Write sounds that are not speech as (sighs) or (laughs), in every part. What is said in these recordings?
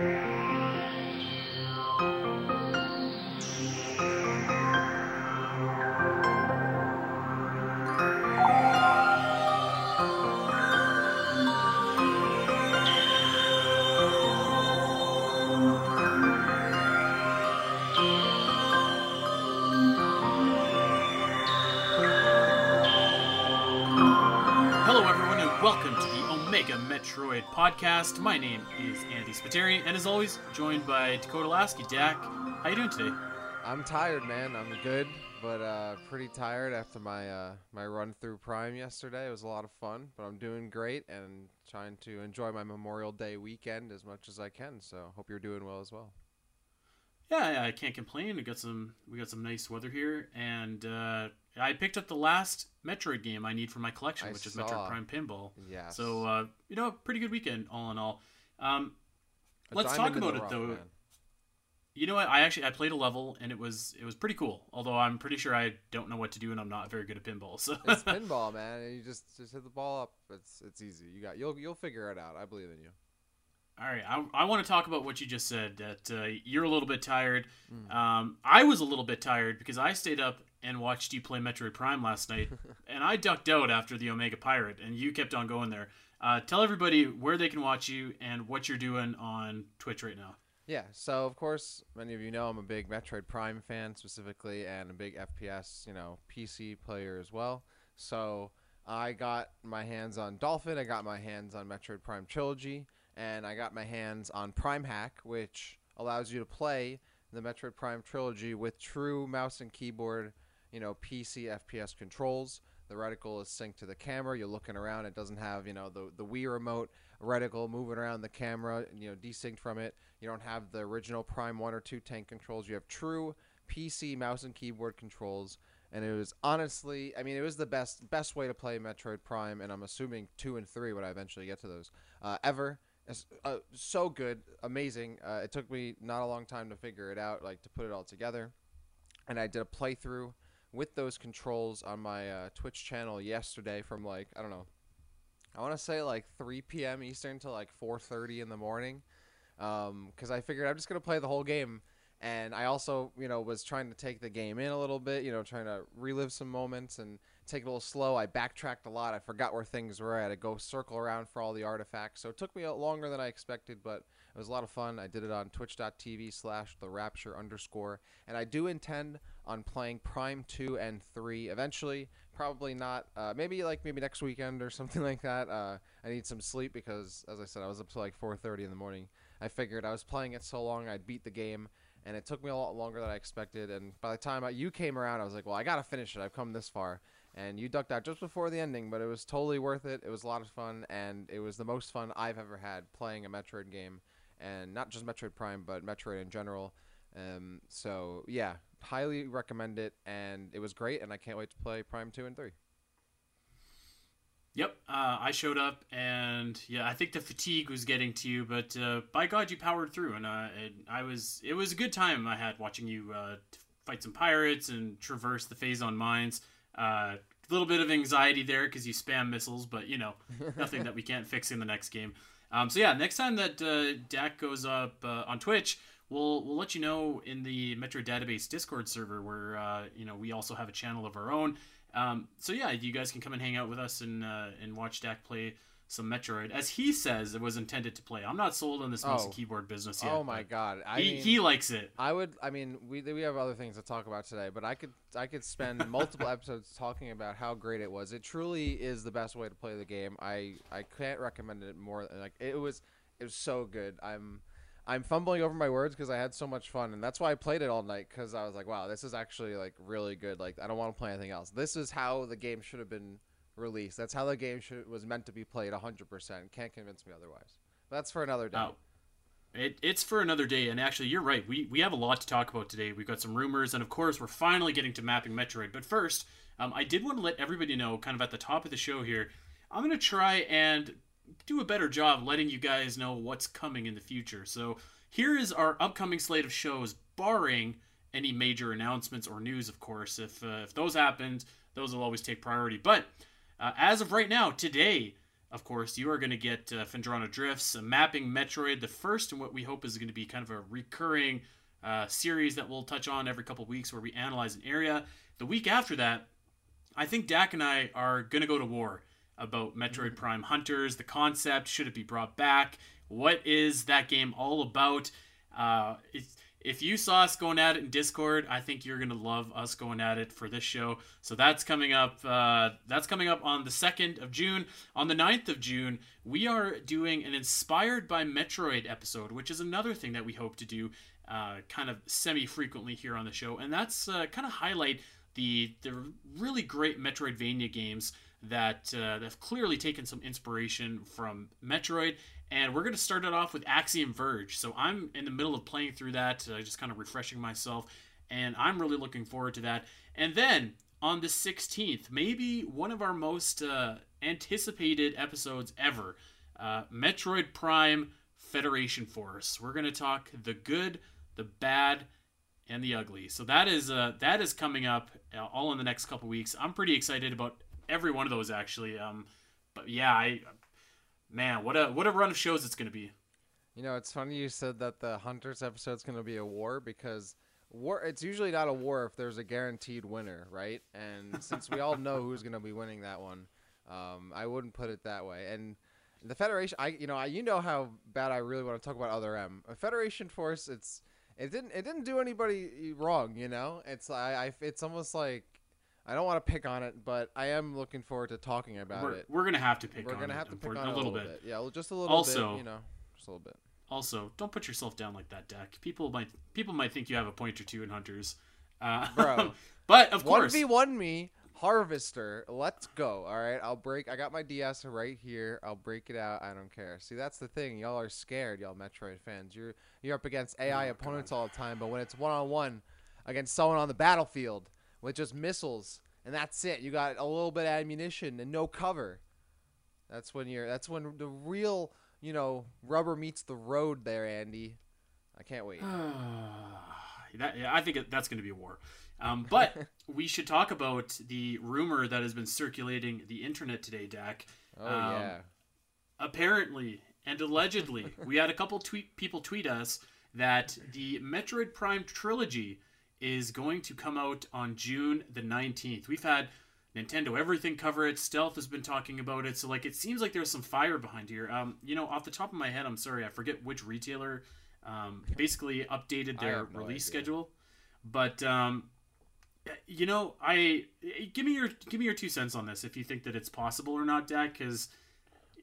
Hello, podcast. My name is Andy Spiteri, and as always, joined by Dakota Lasky. Dak, how you doing today? I'm tired, man. I'm good, but uh, pretty tired after my uh, my run through Prime yesterday. It was a lot of fun, but I'm doing great and trying to enjoy my Memorial Day weekend as much as I can. So hope you're doing well as well. Yeah, yeah, I can't complain. We got some we got some nice weather here, and uh, I picked up the last Metroid game I need for my collection, I which is saw. Metroid Prime Pinball. Yes. So uh, you know, pretty good weekend all in all. Um, let's talk about it rough, though. man. You know what? I actually I played a level and it was it was pretty cool. Although I'm pretty sure I don't know what to do and I'm not very good at pinball. So It's (laughs) pinball, man. You just just hit the ball up. It's it's easy. You got you'll you'll figure it out. I believe in you. All right, I, I want to talk about what you just said. That uh, you're a little bit tired. Mm. Um, I was a little bit tired because I stayed up and watched you play Metroid Prime last night, (laughs) and I ducked out after the Omega Pirate, and you kept on going there. Uh, tell everybody where they can watch you and what you're doing on Twitch right now. Yeah, so of course, many of you know I'm a big Metroid Prime fan specifically, and a big FPS, you know, PC player as well. So I got my hands on Dolphin, I got my hands on Metroid Prime Trilogy, and I got my hands on Prime Hack, which allows you to play the Metroid Prime Trilogy with true mouse and keyboard, you know, PC FPS controls. The reticle is synced to the camera. You're looking around. It doesn't have, you know, the the Wii remote reticle moving around the camera, you know, desynced from it. You don't have the original Prime 1 or 2 tank controls. You have true PC mouse and keyboard controls. And it was honestly, I mean, it was the best best way to play Metroid Prime, and I'm assuming 2 and 3 when I eventually get to those, uh, ever. Uh, so good, amazing. Uh, it took me not a long time to figure it out, like to put it all together. And I did a playthrough with those controls on my uh, Twitch channel yesterday from like, I don't know, I want to say like 3 p.m. Eastern to like 4:30 in the morning, because I figured I'm just gonna play the whole game, and I also you know was trying to take the game in a little bit, you know, trying to relive some moments and take it a little slow. I backtracked a lot. I forgot where things were. I had to go circle around for all the artifacts, so it took me longer than I expected, but it was a lot of fun. I did it on twitch.tv slash the rapture underscore, and I do intend on playing Prime 2 and 3 eventually. Probably not, uh, maybe like maybe next weekend or (laughs) something like that. Uh, I need some sleep because, as I said, I was up to like 4.30 in the morning. I figured I was playing it so long I'd beat the game, and it took me a lot longer than I expected. And by the time I, you came around, I was like, well, I gotta finish it. I've come this far. And you ducked out just before the ending, but it was totally worth it. It was a lot of fun, and it was the most fun I've ever had playing a Metroid game, and not just Metroid Prime, but Metroid in general. Um, so yeah, highly recommend it, and it was great, and I can't wait to play Prime two and three. Yep, uh, I showed up, and yeah, I think the fatigue was getting to you, but uh, by God, you powered through, and uh, I was. It was a good time I had watching you uh, fight some pirates and traverse the Phazon mines. A little bit of anxiety there because you spam missiles, but you know, nothing that we can't fix in the next game. Um, so yeah, next time that uh, Dak goes up uh, on Twitch, we'll we'll let you know in the Metroid Database Discord server where uh, you know we also have a channel of our own. Um, so yeah, you guys can come and hang out with us and uh, and watch Dak play some Metroid, as he says it was intended to play. I'm not sold on this mouse and Oh. keyboard business yet. oh my god! I he mean, he likes it. I would. I mean, we we have other things to talk about today, but I could I could spend (laughs) multiple episodes talking about how great it was. It truly is the best way to play the game. I I can't recommend it more. Like it was it was so good. I'm I'm fumbling over my words because I had so much fun, and that's why I played it all night because I was like, wow, this is actually like really good. Like I don't want to play anything else. This is how the game should have been released. That's how the game should was meant to be played 100%. Can't convince me otherwise. But that's for another day. Oh. It, it's for another day, and actually, you're right. We, we have a lot to talk about today. We've got some rumors, and of course, we're finally getting to mapping Metroid. But first, um, I did want to let everybody know, kind of at the top of the show here, I'm going to try and do a better job letting you guys know what's coming in the future. So here is our upcoming slate of shows, barring any major announcements or news, of course. If, uh, if those happened, those will always take priority. But uh, as of right now, today, of course, you are going to get uh, Phendrana Drifts, a mapping Metroid, the first, and what we hope is going to be kind of a recurring uh, series that we'll touch on every couple weeks where we analyze an area. The week after that, I think Dak and I are going to go to war about Metroid Prime Hunters, the concept, should it be brought back? What is that game all about? Uh, if you saw us going at it in Discord, I think you're gonna love us going at it for this show. So that's coming up. Uh, that's coming up on the second of June. On the 9th of June, we are doing an inspired by Metroid episode, which is another thing that we hope to do, uh, kind of semi frequently here on the show, and that's uh, kind of highlight the the really great Metroidvania games that uh, have clearly taken some inspiration from Metroid and we're going to start it off with Axiom Verge. So I'm in the middle of playing through that, uh, just kind of refreshing myself, and I'm really looking forward to that. And then on the 16th, maybe one of our most uh, anticipated episodes ever, uh, Metroid Prime Federation Force. We're going to talk the good, the bad, and the ugly. So that is uh, that is coming up uh, all in the next couple weeks. I'm pretty excited about every one of those actually. Um, but yeah, I man, what a what a run of shows it's going to be. You know, it's funny you said that the Hunters episode's going to be a war because war it's usually not a war if there's a guaranteed winner, right? And (laughs) since we all know who's going to be winning that one, um, I wouldn't put it that way. And the Federation, I you know, I you know how bad I really want to talk about other M. A Federation Force, it's it didn't it didn't do anybody wrong, you know. It's I, I it's almost like I don't want to pick on it, but I am looking forward to talking about we're, it. We're gonna have to pick. We're gonna have to pick on it a little, bit. bit. Yeah, just a little also, bit. You know, just a little bit. Also, don't put yourself down like that, Dak. People might people might think you have a point or two in hunters. Uh, Bro, (laughs) but of course, one v one me. Harvester, let's go. All right, I'll break. I got my DS right here. I'll break it out. I don't care. See, that's the thing. Y'all are scared, y'all Metroid fans. You're you're up against AI oh, opponents God. all the time, but when it's one on one against someone on the battlefield with just missiles and that's it. You got a little bit of ammunition and no cover. That's when you're. That's when the real, you know, rubber meets the road. There, Andy. I can't wait. (sighs) that, yeah, I think that's going to be a war. Um, but (laughs) we should talk about the rumor that has been circulating the internet today, Dak. Oh um, yeah. Apparently and allegedly, we had a couple tweet people tweet us that the Metroid Prime trilogy is going to come out on June the 19th. We've had Nintendo Everything cover it. Stealth has been talking about it. So like it seems like there's some fire behind here. Um, you know, off the top of my head, I'm sorry, I forget which retailer um, basically updated their no release idea. schedule. But um, you know, I give me your give me your two cents on this if you think that it's possible or not, Dak, because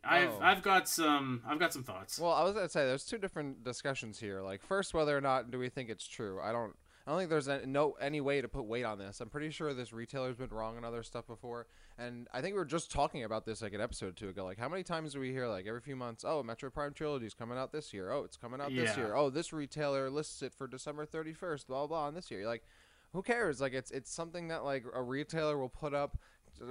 I've oh. I've got some I've got some thoughts. Well, I was gonna say there's two different discussions here. Like first, whether or not do we think it's true? I don't I don't think there's a, no any way to put weight on this. I'm pretty sure this retailer's been wrong on other stuff before, and I think we were just talking about this like an episode or two ago. Like, how many times do we hear like every few months? Oh, Metroid Prime Trilogy's coming out this year. Oh, it's coming out yeah. this year. Oh, this retailer lists it for December 31st. Blah blah, blah on this year. You're like, who cares? Like, it's it's something that like a retailer will put up,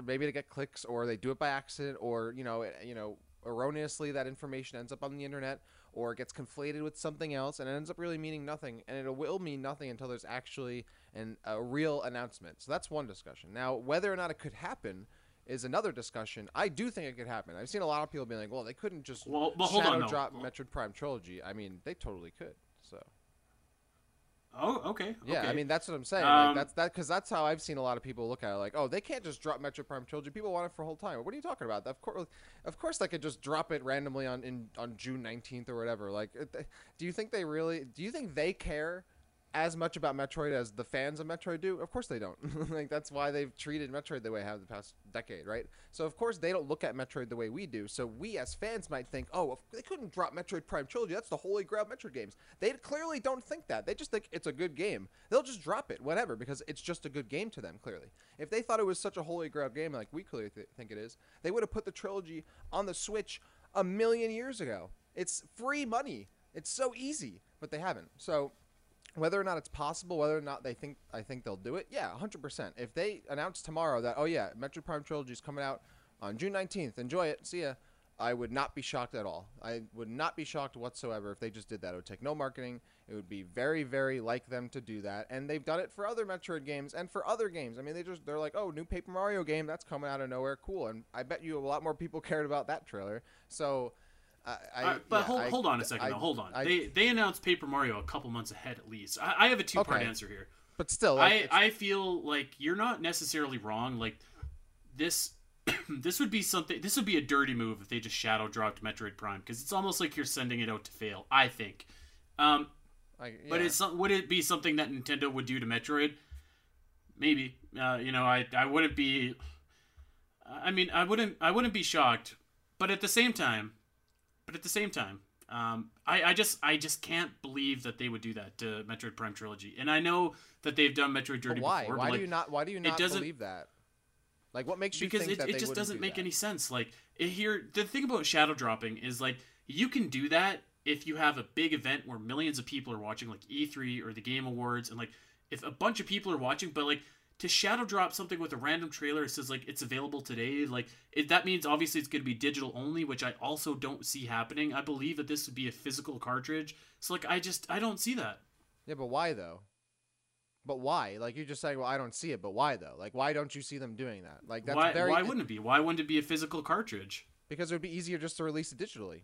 maybe to get clicks, or they do it by accident, or you know, you know, erroneously that information ends up on the internet or it gets conflated with something else and it ends up really meaning nothing and it will mean nothing until there's actually an, a real announcement. So that's one discussion. Now whether or not it could happen is another discussion. I do think it could happen. I've seen a lot of people being like well they couldn't just well, well hold on, no. drop metroid prime trilogy. I mean they totally could Oh, okay. Yeah, okay. I mean that's what I'm saying. Um, like, that's that because that's how I've seen a lot of people look at it. Like, oh, they can't just drop Metroid Prime Trilogy. People want it for a whole time. What are you talking about? Of course, of course, they could just drop it randomly on in on June 19th or whatever. Like, do you think they really? Do you think they care as much about Metroid as the fans of Metroid do? Of course they don't. (laughs) like that's why they've treated Metroid the way they have the past decade, right? So of course they don't look at Metroid the way we do. So we as fans might think, oh, they couldn't drop Metroid Prime Trilogy. That's the holy grail of Metroid games. They clearly don't think that. They just think it's a good game. They'll just drop it, whatever, because it's just a good game to them. Clearly, if they thought it was such a holy grail game like we clearly th- think it is, they would have put the trilogy on the Switch a million years ago. It's free money. It's so easy, but they haven't. So whether or not it's possible, whether or not they think I think they'll do it, yeah, 100%. If they announce tomorrow that oh yeah, Metroid Prime Trilogy is coming out on June 19th, enjoy it, see ya. I would not be shocked at all. I would not be shocked whatsoever if they just did that. It would take no marketing. It would be very, very like them to do that, and they've done it for other Metroid games and for other games. I mean, they just they're like, oh, new Paper Mario game that's coming out of nowhere, cool. And I bet you a lot more people (laughs) cared about that trailer. So, I, I Uh, but yeah, hold, I- hold on a second. Though, hold on. They they announced Paper Mario a couple months ahead at least. I, I have a two part Okay. answer here. but still, I it's- I feel like you're not necessarily wrong. Like this (clears throat) this would be something. This would be a dirty move if they just shadow dropped Metroid Prime because it's almost like you're sending it out to fail. I think. Um, I- but yeah. it's would it be something that Nintendo would do to Metroid? Maybe. Uh, you know, I I wouldn't be. I mean, I wouldn't I wouldn't be shocked, but at the same time, at the same time, um, I I just I just can't believe that they would do that to Metroid Prime trilogy. And I know that they've done Metroid Dirty why? before. Why but do you not? Why do you not doesn't- believe that? Like, what makes you because think it, that it just doesn't do make that? any sense like it here the thing about shadow dropping is like you can do that if you have a big event where millions of people are watching like e3 or the game awards and like if a bunch of people are watching but like to shadow drop something with a random trailer it says like it's available today like it, that means obviously it's going to be digital only which i also don't see happening i believe that this would be a physical cartridge so like i just i don't see that Yeah, but why though? But why? Like you're just saying, well, I don't see it, but why though? Like, why don't you see them doing that? Like, that's why, very why wouldn't it be why wouldn't it be a physical cartridge because it would be easier just to release it digitally.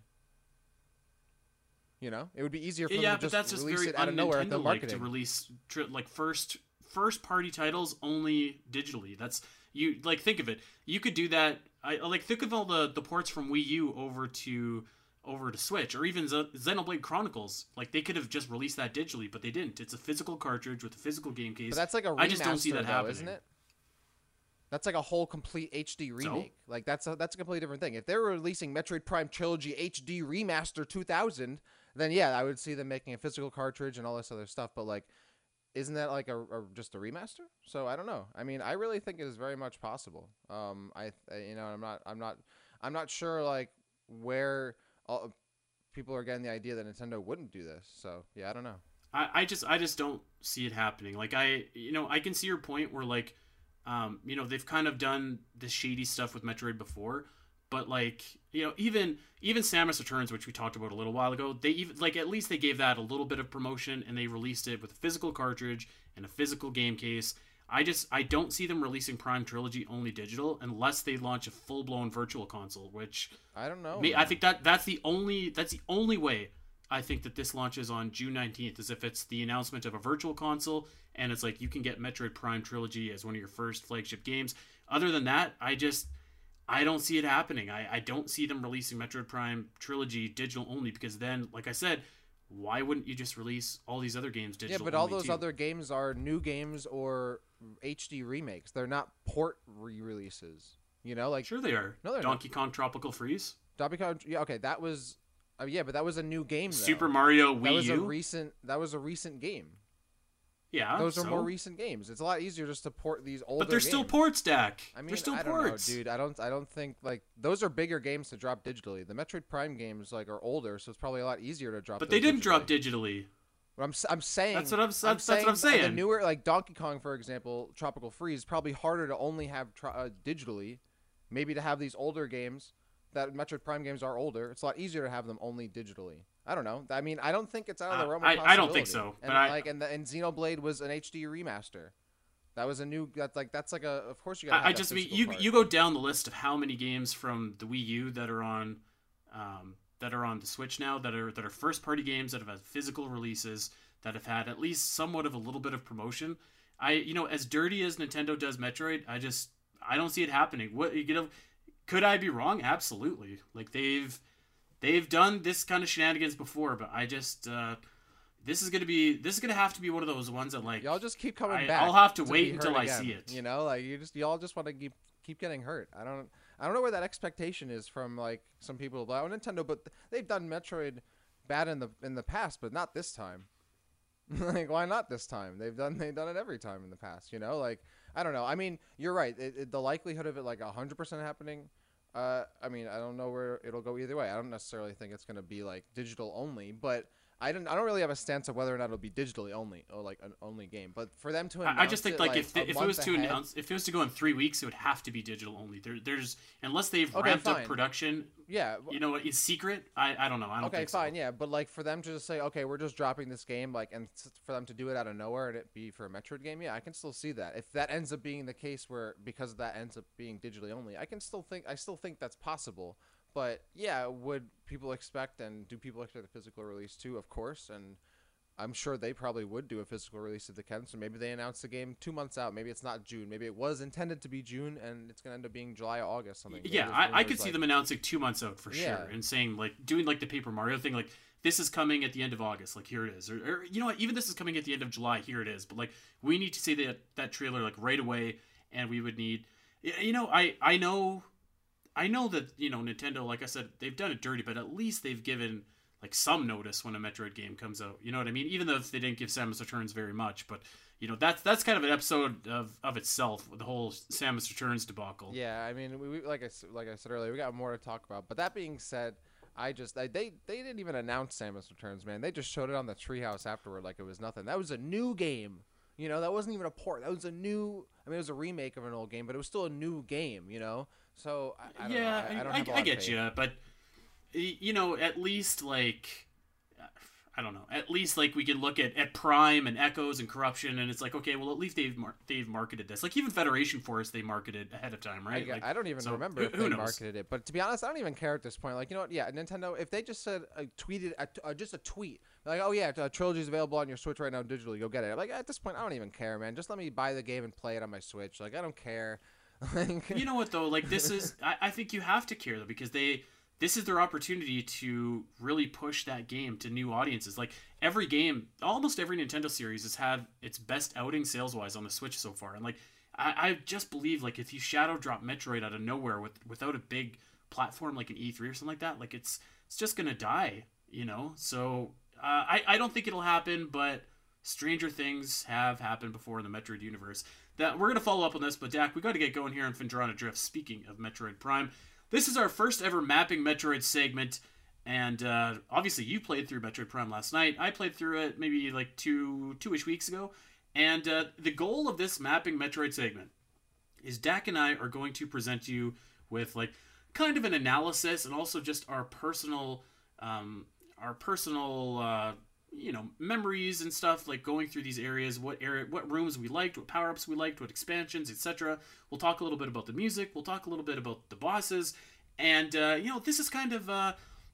You know, it would be easier for yeah, them to but that's just release very it out of nowhere at the like marketing. to release tr- like first first party titles only digitally. That's you like think of it. You could do that. I like think of all the the ports from Wii U over to over to Switch or even Z- Xenoblade Chronicles. Like they could have just released that digitally, but they didn't. It's a physical cartridge with a physical game case. but that's like a remaster, I just don't see that though, happening. isn't it? That's like a whole complete HD remake. Like that's a, that's a completely different thing. If they were releasing Metroid Prime Trilogy HD Remaster 2000, then yeah, I would see them making a physical cartridge and all this other stuff. But like, isn't that like a, a just a remaster? So I don't know. I mean, I really think it is very much possible. Um, I you know I'm not I'm not I'm not sure like where all, people are getting the idea that Nintendo wouldn't do this. So yeah, I don't know. I, I just I just don't see it happening. Like I you know I can see your point where like um you know they've kind of done the shady stuff with Metroid before, but like you know even even Samus Returns, which we talked about a little while ago, they even like at least they gave that a little bit of promotion and they released it with a physical cartridge and a physical game case. I just I don't see them releasing Prime Trilogy only digital unless they launch a full blown virtual console, which I don't know. me, I think that that's the only that's the only way I think that this launches on June nineteenth is if it's the announcement of a virtual console and it's like you can get Metroid Prime Trilogy as one of your first flagship games. Other than that, I just I don't see it happening. I, I don't see them releasing Metroid Prime Trilogy digital only because then, like I said, why wouldn't you just release all these other games digital? Yeah, but all those too? other games are new games or HD remakes. They're not port re-releases. You know, like sure they are. No, they're Donkey Kong Tropical Freeze, Donkey Kong. Yeah, okay, that was. Uh, yeah, but that was a new game. Though. Super Mario Wii That was a U. recent. That was a recent game. Yeah, Those are so? more recent games. It's a lot easier just to port these older. But they're still games. ports, Dak. I mean, they're still I don't ports. know, dude. I don't. I don't think like those are bigger games to drop digitally. The Metroid Prime games like are older, so it's probably a lot easier to drop. But they didn't digitally. drop digitally. But I'm, I'm saying That's what I'm- that's- that's what I'm uh, The saying. newer like Donkey Kong, for example, Tropical Freeze, is probably harder to only have tro- uh, digitally. Maybe to have these older games, that Metroid Prime games are older. It's a lot easier to have them only digitally. I don't know. I mean, I don't think it's out of the realm of I- possibility. I don't think so, And I- like, and the, and Xenoblade was an HD remaster. That was a new. That's like that's like a. Of course you got. I, I just mean you you go down the list of how many games from the Wii U that are on, um, that are on the Switch now that are that are first party games that have had physical releases that have had at least somewhat of a little bit of promotion. I you know as dirty as Nintendo does Metroid, I just I don't see it happening. What you know, could I be wrong? Absolutely. Like they've they've done this kind of shenanigans before, but I just uh, this is gonna be this is gonna have to be one of those ones that like Y'all just keep coming I- back. I'll have to be wait until I again, see it. You know, like you just y'all just want to keep keep getting hurt. I don't I don't know where that expectation is from like some people about Nintendo, but they've done Metroid bad in the in the past, but not this time. (laughs) like why not this time? They've done they've done it every time in the past. You know, like I don't know. I mean, you're right. It, it, the likelihood of it like hundred percent happening. Uh, I mean, I don't know where it'll go either way. I don't necessarily think it's going to be like digital only, but I don't I don't really have a stance of whether or not it'll be digitally only or like an only game. But for them to I, I just think it, like, if a if it was to ahead- announce if it was to go in three weeks, it would have to be digital only. There, there's unless they've Okay, ramped up fine. production. yeah, You know what? It's secret. I I don't know. I don't okay, think so. fine, yeah, but like for them to just say, okay, we're just dropping this game, like, and for them to do it out of nowhere and it be for a Metroid game, yeah, I can still see that. If that ends up being the case, where because that ends up being digitally only, I can still think, I still think that's possible. But yeah, would people expect and do people expect a physical release too? Of course, and I'm sure they probably would do a physical release if they can. So maybe they announce the game two months out. Maybe it's not June. Maybe it was intended to be June and it's gonna end up being July August something. Yeah, I, I could see them announcing two months out for Yeah. sure, and saying like doing like the Paper Mario thing, like this is coming at the end of August, like here it is, or, or you know what, even this is coming at the end of July, here it is. But like we need to see that that trailer like right away, and we would need, you know, I I know, I know that you know Nintendo, like I said, they've done it dirty, but at least they've given like some notice when a Metroid game comes out. You know what I mean? Even though they didn't give Samus Returns very much, but you know that's that's kind of an episode of of itself, the whole Samus Returns debacle. Yeah, I mean, we, we like I like I said earlier, we got more to talk about. But that being said, I just I, they they didn't even announce Samus Returns, man. They just showed it on the Treehouse afterward like it was nothing. That was a new game. You know, that wasn't even a port. That was a new. I mean, it was a remake of an old game, but it was still a new game. You know, so I, I yeah, know. I, I, don't I, I get you, but you know, at least like I don't know. At least like we can look at, at Prime and Echoes and Corruption, and it's like okay, well at least they've mar- they've marketed this. Like even Federation Force, they marketed ahead of time, right? g- Like, I don't even so remember who- if they knows? marketed it, but to be honest, I don't even care at this point. Like, you know what? Yeah, Nintendo. If they just said uh, tweeted a t- uh, just a tweet, like, oh yeah, uh, Trilogy's available on your Switch right now digitally, go get it. Like at this point, I don't even care, man. Just let me buy the game and play it on my Switch. Like I don't care. (laughs) You know what though? Like this is I, I think you have to care though because they this is their opportunity to really push that game to new audiences. Like every game, almost every Nintendo series has had its best outing sales wise on the Switch so far. And like I, I just believe like if you shadow drop Metroid out of nowhere with without a big platform like an E3 or something like that, like it's it's just gonna die, you know. So uh, I I don't think it'll happen, but stranger things have happened before in the Metroid universe. That we're gonna follow up on this, but Dak, we got to get going here on Phendrana Drift. Speaking of Metroid Prime, this is our first ever mapping Metroid segment, and uh, obviously you played through Metroid Prime last night. I played through it maybe like two two-ish weeks ago, and uh, the goal of this mapping Metroid segment is Dak and I are going to present you with like kind of an analysis and also just our personal um, our personal uh, you know memories and stuff like going through these areas what area what rooms we liked what power-ups we liked what expansions etc we'll talk a little bit about the music we'll talk a little bit about the bosses and uh, you know this is kind of uh,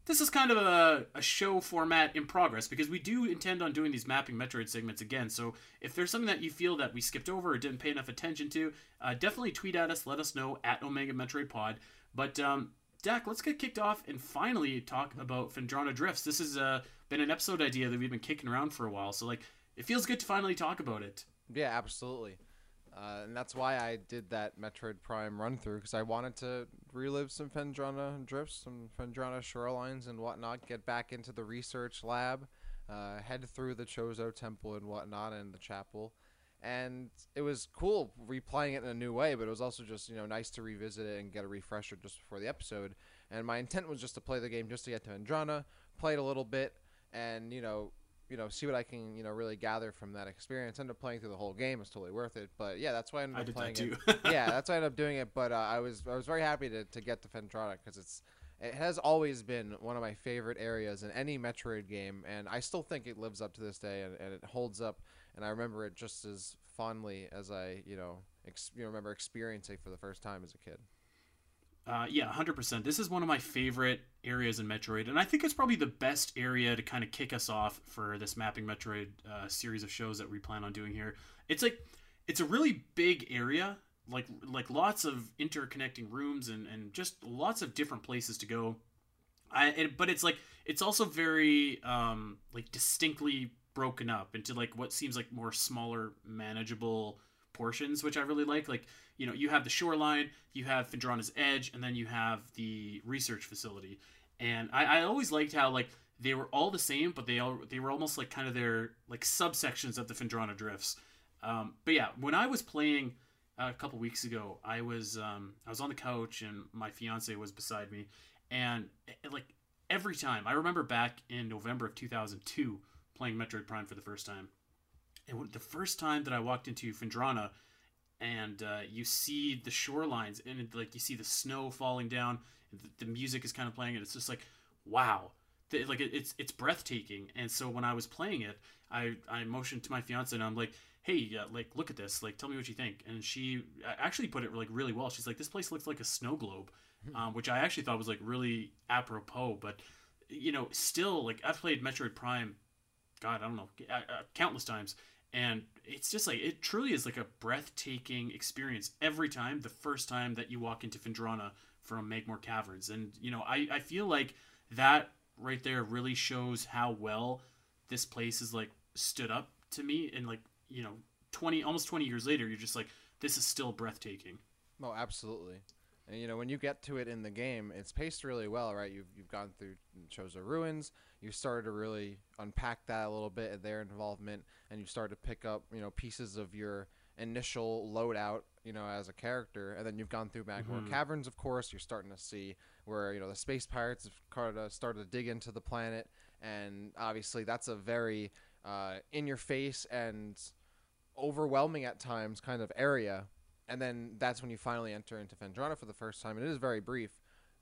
this is kind of a, a show format in progress because we do intend on doing these mapping Metroid segments again. So if there's something that you feel that we skipped over or didn't pay enough attention to, uh, definitely tweet at us. Let us know at Omega Metroid Pod. But um, Dak, let's get kicked off and finally talk about Phendrana Drifts. This has uh, been an episode idea that we've been kicking around for a while. So like, it feels good to finally talk about it. Yeah, absolutely. Uh, and that's why I did that Metroid Prime run through because I wanted to relive some Phendrana drifts, some Phendrana shorelines and whatnot, get back into the research lab, uh, head through the Chozo Temple and whatnot and the chapel. And it was cool replaying it in a new way, but it was also just, you know, nice to revisit it and get a refresher just before the episode. And my intent was just to play the game just to get to Phendrana, play it a little bit, and, you know, you know, see what I can, you know, really gather from that experience. End up playing through the whole game; it's totally worth it. But yeah, that's why I ended I up did playing that too. it. (laughs) yeah, that's why I ended up doing it. But uh, I was I was very happy to, to get to Phendrana because it's it has always been one of my favorite areas in any Metroid game, and I still think it lives up to this day, and, and it holds up. And I remember it just as fondly as I, you know, ex- you know, remember experiencing for the first time as a kid. Uh, yeah, 100%. This is one of my favorite areas in Metroid, and I think it's probably the best area to kind of kick us off for this Mapping Metroid uh, series of shows that we plan on doing here. It's like, it's a really big area, like like lots of interconnecting rooms and, and just lots of different places to go. I, but it's like it's also very um, like distinctly broken up into like what seems like more smaller, manageable portions, which I really like. Like you know, you have the shoreline, you have Phendrana's Edge, and then you have the research facility. And I, I always liked how like they were all the same, but they all they were almost like kind of their like subsections of the Phendrana drifts. Um, but yeah, when I was playing uh, a couple weeks ago, I was um, I was on the couch and my fiance was beside me, and it, like every time. I remember back in November of 2002 playing Metroid Prime for the first time. And the first time that I walked into Phendrana and uh, you see the shorelines and it, like you see the snow falling down, the, the, music is kind of playing and it's just like, wow. The, like it, it's it's breathtaking. And so when I was playing it, I, I motioned to my fiance and I'm like, hey, uh, like look at this, like tell me what you think. And she actually put it like really well. She's like, this place looks like a snow globe, hmm. um, which I actually thought was like really apropos. But you know, still like I've played Metroid Prime, God, I don't know, uh, uh, countless times, and it's just like it truly is like a breathtaking experience every time. The first time that you walk into Phendrana from Magmoor Caverns, and you know, I I feel like that right there really shows how well this place is like stood up to me. And like you know 20 almost 20 years later you're just like this is still breathtaking. Oh absolutely. And you know when you get to it in the game it's paced really well right? You've, you've gone through Chozo Ruins you started to really unpack that a little bit their involvement and you started to pick up you know pieces of your initial loadout you know as a character and then you've gone through Magmoor mm-hmm. Caverns of course you're starting to see where you know the space pirates have started to dig into the planet and obviously that's a very uh, in your face and overwhelming at times kind of area and then that's when you finally enter into Phendrana for the first time. And it is very brief,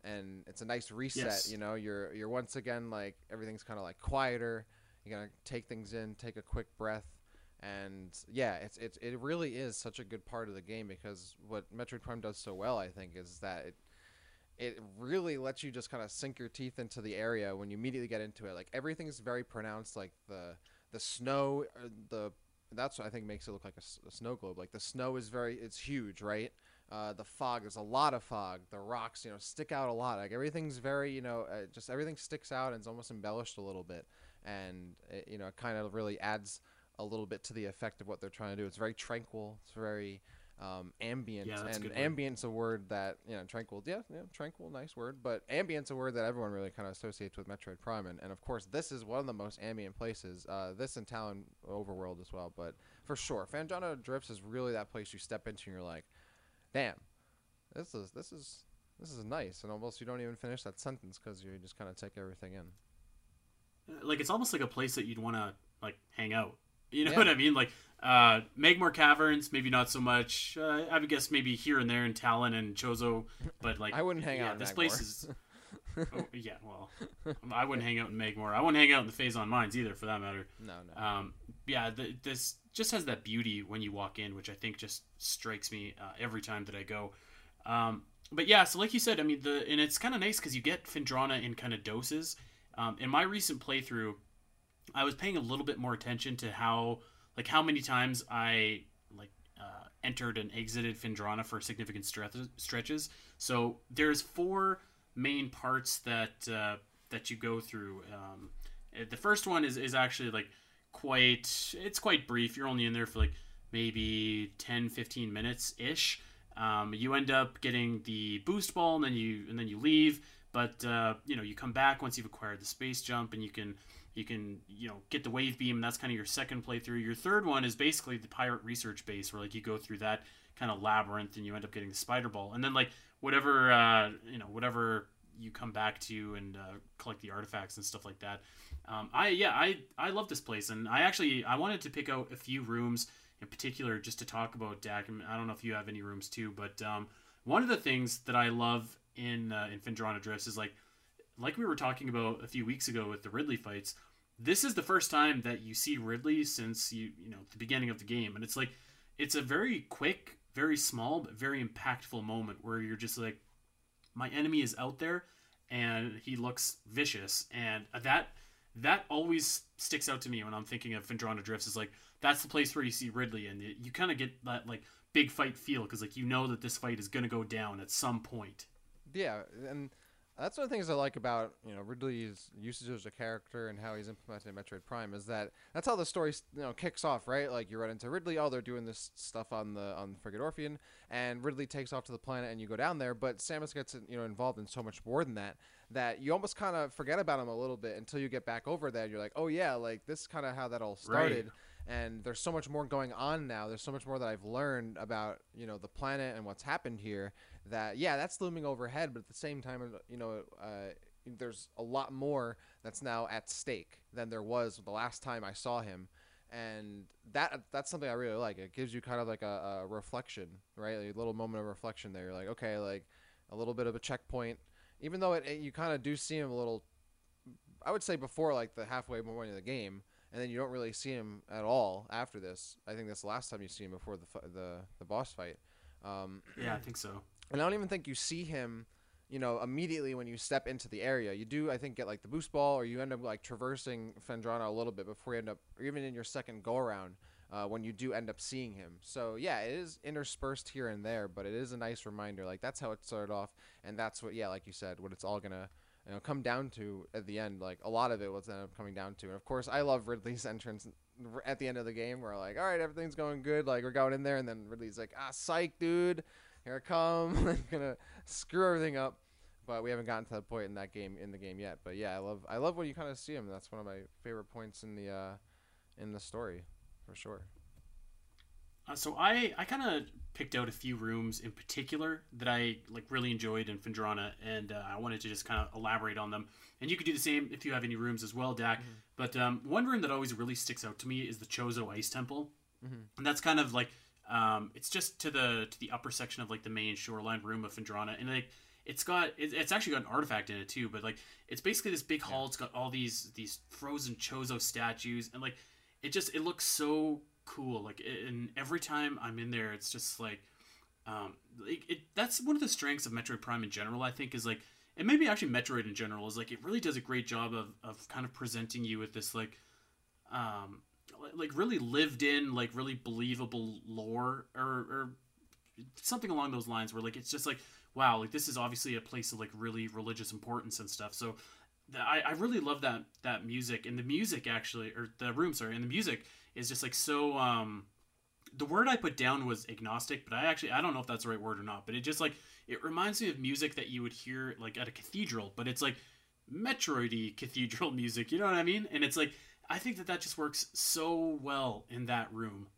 and it's a nice reset. Yes. You know, you're you're once again like everything's kind of like quieter. You're gonna take things in, take a quick breath, and yeah, it's it's it really is such a good part of the game because what Metroid Prime does so well, I think, is that it it really lets you just kind of sink your teeth into the area when you immediately get into it. Like everything's very pronounced, like the the snow, uh, the that's what I think makes it look like a, a, snow globe. Like the snow is very, it's huge, right? Uh, the fog, there's a lot of fog. The rocks, you know, stick out a lot. Like everything's very, you know, uh, just everything sticks out and it's almost embellished a little bit. And, it, you know, it kind of really adds a little bit to the effect of what they're trying to do. It's very tranquil. It's very, um, ambient. Yeah, and ambient's a word that you know tranquil. Yeah, yeah, tranquil, nice word. But ambient's a word that everyone really kind of associates with Metroid Prime, and, and of course this is one of the most ambient places. Uh, this and Tallon Overworld as well, but for sure, Phendrana Drifts is really that place you step into and you're like, damn, this is this is this is nice, and almost you don't even finish that sentence because you just kind of take everything in. Like it's almost like a place that you'd want to like hang out. You know yeah. what I mean? Like uh, Magmoor Caverns, maybe not so much. Uh, I would guess maybe here and there in Tallon and Chozo, but like (laughs) I wouldn't hang yeah, out. this place is. (laughs) oh, yeah, well, I wouldn't hang out in Magmoor. I wouldn't hang out in the Phazon Mines either, for that matter. No, no. Um, yeah, the, this just has that beauty when you walk in, which I think just strikes me uh, every time that I go. Um, but yeah, so like you said, I mean, the and it's kind of nice because you get Phendrana in kind of doses. Um, in my recent playthrough, I was paying a little bit more attention to how like how many times I like uh, entered and exited Phendrana for significant stre- stretches. So there's four main parts that uh, that you go through. Um, the first one is is actually like quite it's quite brief. You're only in there for like maybe 10 15 minutes ish. Um, you end up getting the boost ball and then you and then you leave but uh, you know you come back once you've acquired the space jump and you can you can you know get the wave beam that's kind of your second playthrough your third one is basically the pirate research base where like you go through that kind of labyrinth and you end up getting the spider ball and then like whatever uh, you know whatever you come back to and uh, collect the artifacts and stuff like that um, i yeah i i love this place and i actually i wanted to pick out a few rooms in particular just to talk about dak i don't know if you have any rooms too but um, one of the things that i love in uh, in Phendrana Drifts is like like we were talking about a few weeks ago with the Ridley fights this is the first time that you see Ridley since you you know the beginning of the game, and it's like it's a very quick, very small but very impactful moment where you're just like, my enemy is out there, and he looks vicious, and that that always sticks out to me when I'm thinking of Phendrana Drifts. Is like that's the place where you see Ridley, and you, kind of get that like big fight feel because like you know that this fight is gonna go down at some point. Yeah, and that's one of the things I like about you know Ridley's usage as a character and how he's implemented in Metroid Prime is that that's how the story you know kicks off, right? Like you run into Ridley, oh they're doing this stuff on the on Frigate Orpheon, and Ridley takes off to the planet and you go down there, but Samus gets you know involved in so much more than that that you almost kind of forget about him a little bit until you get back over there. You're like, oh yeah, like this is kind of how that all started. Right and there's so much more going on now. There's so much more that I've learned about you know the planet and what's happened here. That yeah, that's looming overhead, but at the same time, you know, uh, there's a lot more that's now at stake than there was the last time I saw him, and that that's something I really like. It gives you kind of like a, a reflection, right? A little moment of reflection there. You're like, okay, like a little bit of a checkpoint, even though it, it you kind of do see him a little. I would say before like the halfway point of the game, and then you don't really see him at all after this. I think that's the last time you see him before the the the boss fight. Um, (clears throat) Yeah, I think so. and I don't even think you see him, you know, immediately when you step into the area. You do, I think, get like the boost ball, or you end up like traversing Phendrana a little bit before you end up, or even in your second go around, uh, when you do end up seeing him. So yeah, it is interspersed here and there, but it is a nice reminder. Like that's how it started off, and that's what, yeah, like you said, what it's all gonna. You know, come down to at the end, like a lot of it was end up coming down to, and of course, I love Ridley's (laughs) entrance at the end of the game. Where like, all right, everything's going good, like we're going in there, and then Ridley's like, ah, psych, dude, here I come, (laughs) I'm gonna screw everything up. But we haven't gotten to that point in that game in the game yet. But yeah, I love I love when you kind of see him. That's one of my favorite points in the uh, in the story, for sure. Uh, so I, I kind of picked out a few rooms in particular that I like really enjoyed in Phendrana, and uh, I wanted to just kind of elaborate on them. And you could do the same if you have any rooms as well, Dak. But um, one room that always really sticks out to me is the Chozo Ice Temple, and that's kind of like um, it's just to the to the upper section of like the main shoreline room of Phendrana, and like it's got it, it's actually got an artifact in it too. But like it's basically this big hall. It's got all these these frozen Chozo statues, and like it just it looks so cool. Like and every time I'm in there, it's just like um, like it, that's one of the strengths of Metroid Prime in general. I think is like, and maybe actually Metroid in general is like it really does a great job of of kind of presenting you with this like, um, like really lived in, like really believable lore or or something along those lines. Where like it's just like wow, like this is obviously a place of like really religious importance and stuff. So. I, I really love that that music and the music actually or the room sorry and the music is just like so um the word I put down was agnostic, but I actually I don't know if that's the right word or not. But it just like it reminds me of music that you would hear like at a cathedral, but it's like Metroidy cathedral (laughs) music. You know what I mean? And it's like I think that that just works so well in that room.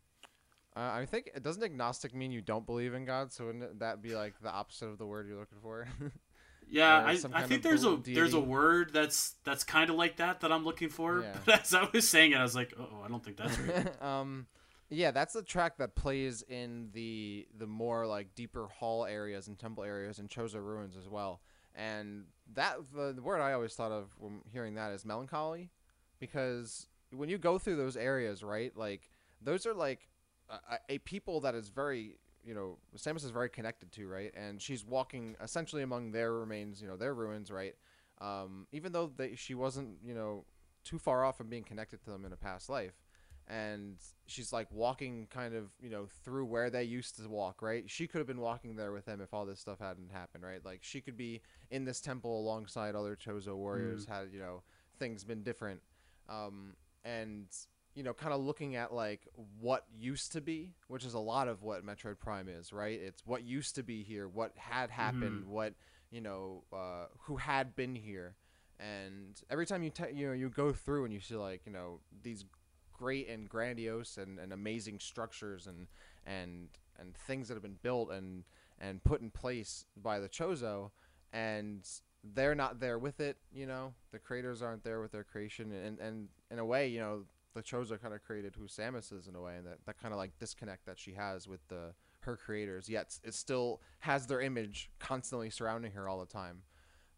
Uh, I think it doesn't agnostic mean you don't believe in God. So wouldn't that be like the opposite of the word you're looking for? (laughs) Yeah, I, I think there's a bel- there's a word that's that's kind of like that that I'm looking for. Yeah. But (laughs) as I was saying it, I was like, oh, I don't think that's right. (laughs) um, yeah, that's the track that plays in the the more like deeper hall areas and temple areas and Chozo ruins as well. And that the, the word I always thought of when hearing that is melancholy, because when you go through those areas, right, like those are like a- a people that is very you know Samus is very connected to, right, and she's walking essentially among their remains, you know, their ruins, right. Um, even though they, she wasn't, you know, too far off from being connected to them in a past life. And she's like walking kind of you know through where they used to walk right? She could have been walking there with them if all this stuff hadn't happened right? Like she could be in this temple alongside other chozo warriors had you know things been different. Um and you know kind of looking at like what used to be which is a lot of what metroid prime is right? It's what used to be here what had happened what you know uh, who had been here. And every time you te- you know you go through and you see like you know these great and grandiose and, and amazing structures and and and things that have been built and and put in place by the Chozo and they're not there with it you know? The creators aren't there with their creation and and in a way you know the Chozo kind of created who Samus is in a way and that, that kind of like disconnect that she has with the her creators yet it still has their image constantly surrounding her all the time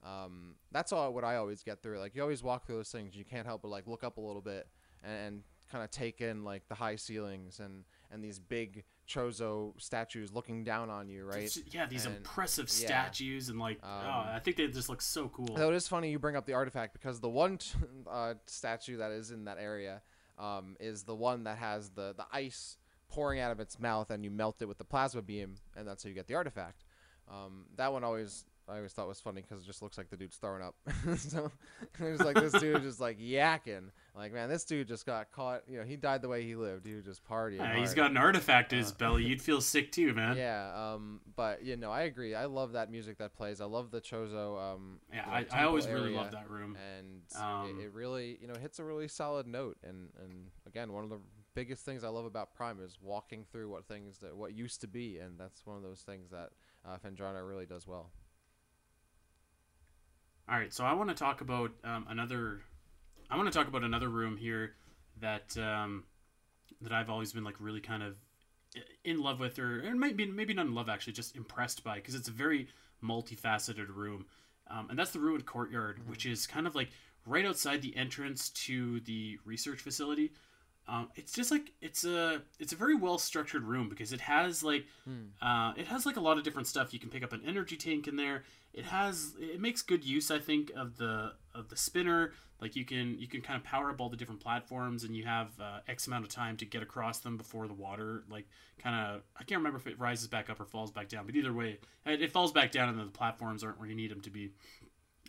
um, that's all what I always get through. Like you always walk through those things, you can't help but like look up a little bit and, and kind of take in like the high ceilings and and these big Chozo statues looking down on you, right? Yeah, these And- impressive yeah. statues and like, Um, oh, I think they just look so cool. Though it is funny you bring up the artifact because the one t- (laughs) uh, statue that is in that area um, is the one that has the, the ice pouring out of its mouth and you melt it with the plasma beam and that's how you get the artifact. Um, that one always I always thought was funny because it just looks like the dude's throwing up. (laughs) so there's like this dude just like yakking. Like man, this dude just got caught. You know, he died the way he lived. He was just partying. Yeah, he's hard. got an artifact in his belly. You'd feel sick too, man. Yeah, um, but you know, I agree. I love that music that plays. I love the Chozo. Um, Yeah, I, I always really love that room. and Um, it, it really, you know, hits a really solid note. And and again, one of the biggest things I love about Prime is walking through what things that what used to be, and that's one of those things that uh, Phendrana really does well. All right, so I want to talk about um, another. I want to talk about another room here that um, that I've always been like really kind of in love with, or, or maybe maybe not in love actually, just impressed by because it's a very multifaceted room, um, and that's the ruined courtyard, mm-hmm. which is kind of like right outside the entrance to the research facility. Um, it's just like it's a it's a very well structured room because it has like hmm. uh, it has like a lot of different stuff. You can pick up an energy tank in there. It has it makes good use, I think, of the of the spinner. Like you can you can kind of power up all the different platforms, and you have uh, X amount of time to get across them before the water like kind of I can't remember if it rises back up or falls back down, but either way, it, it falls back down, and the platforms aren't where you need them to be.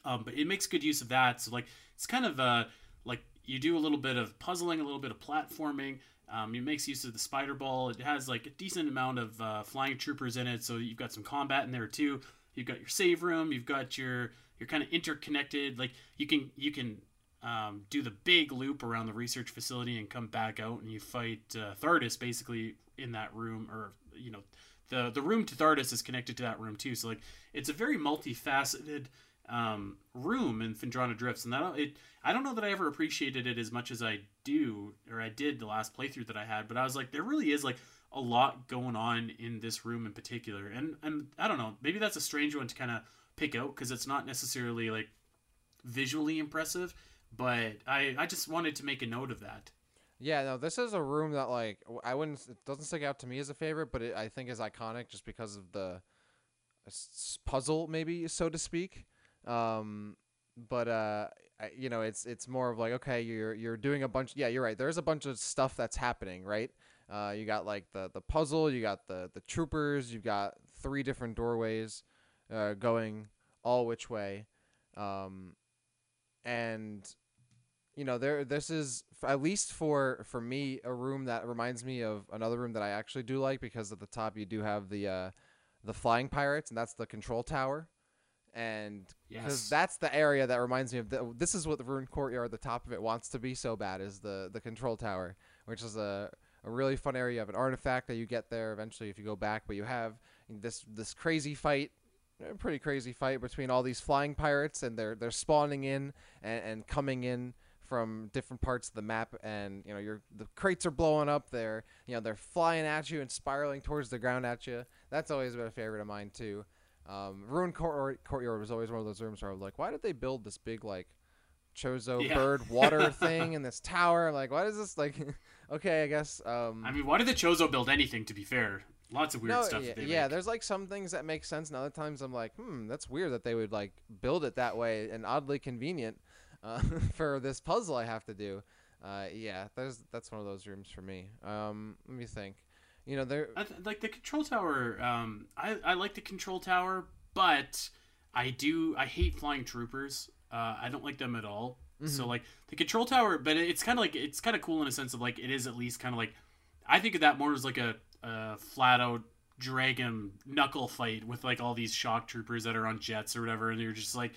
Um, but it makes good use of that. So like it's kind of uh, like you do a little bit of puzzling, a little bit of platforming. Um, it makes use of the spider ball. It has like a decent amount of uh, flying troopers in it, so you've got some combat in there too. You've got your save room. You've got your you're kind of interconnected. Like you can you can um, do the big loop around the research facility and come back out and you fight uh, Thardus basically in that room, or you know the the room to Thardus is connected to that room too. So like it's a very multifaceted um, room in Phendrana Drifts, and that it I don't know that I ever appreciated it as much as I do or I did the last playthrough that I had, but I was like, there really is like a lot going on in this room in particular, and and I don't know, maybe that's a strange one to kind of pick out because it's not necessarily like visually impressive, but I I just wanted to make a note of that. Yeah, no, this is a room that like I wouldn't. It doesn't stick out to me as a favorite, but it, I think is iconic just because of the puzzle, maybe so to speak. Um, but uh, you know, it's it's more of like okay, you're you're doing a bunch. Yeah, you're right. There's a bunch of stuff that's happening, right? Uh, you got like the the puzzle, you got the the troopers, you've got three different doorways, uh, going all which way, um, and you know there this is at least for for me a room that reminds me of another room that I actually do like because at the top you do have the uh, the flying pirates and that's the control tower and because yes. that's the area that reminds me of the, this is what the ruined courtyard at the top of it wants to be so bad is the the control tower which is a, a really fun area you have an artifact that you get there eventually if you go back but you have this this crazy fight a pretty crazy fight between all these flying pirates and they're they're spawning in and, and coming in from different parts of the map and you know your the crates are blowing up they're you know they're flying at you and spiraling towards the ground at you that's always been a favorite of mine too um, Ruined Court- Courtyard was always one of those rooms where I was like, why did they build this big like Chozo yeah. bird water (laughs) thing in this tower? Like, why is this like? (laughs) okay, I guess. Um, I mean, why did the Chozo build anything? To be fair, lots of weird no, stuff. Yeah, yeah there's like some things that make sense, and other times I'm like, hmm, that's weird that they would like build it that way and oddly convenient uh, (laughs) for this puzzle I have to do. Uh, yeah, there's that's one of those rooms for me. Um, let me think. You know, they're like the control tower. Um, I I like the control tower, but I do I hate flying troopers. Uh, I don't like them at all. Mm-hmm. So like the control tower, but it's kind of like it's kind of cool in a sense of like it is at least kind of like I think of that more as like a, a flat out dragon knuckle fight with like all these shock troopers that are on jets or whatever, and you're just like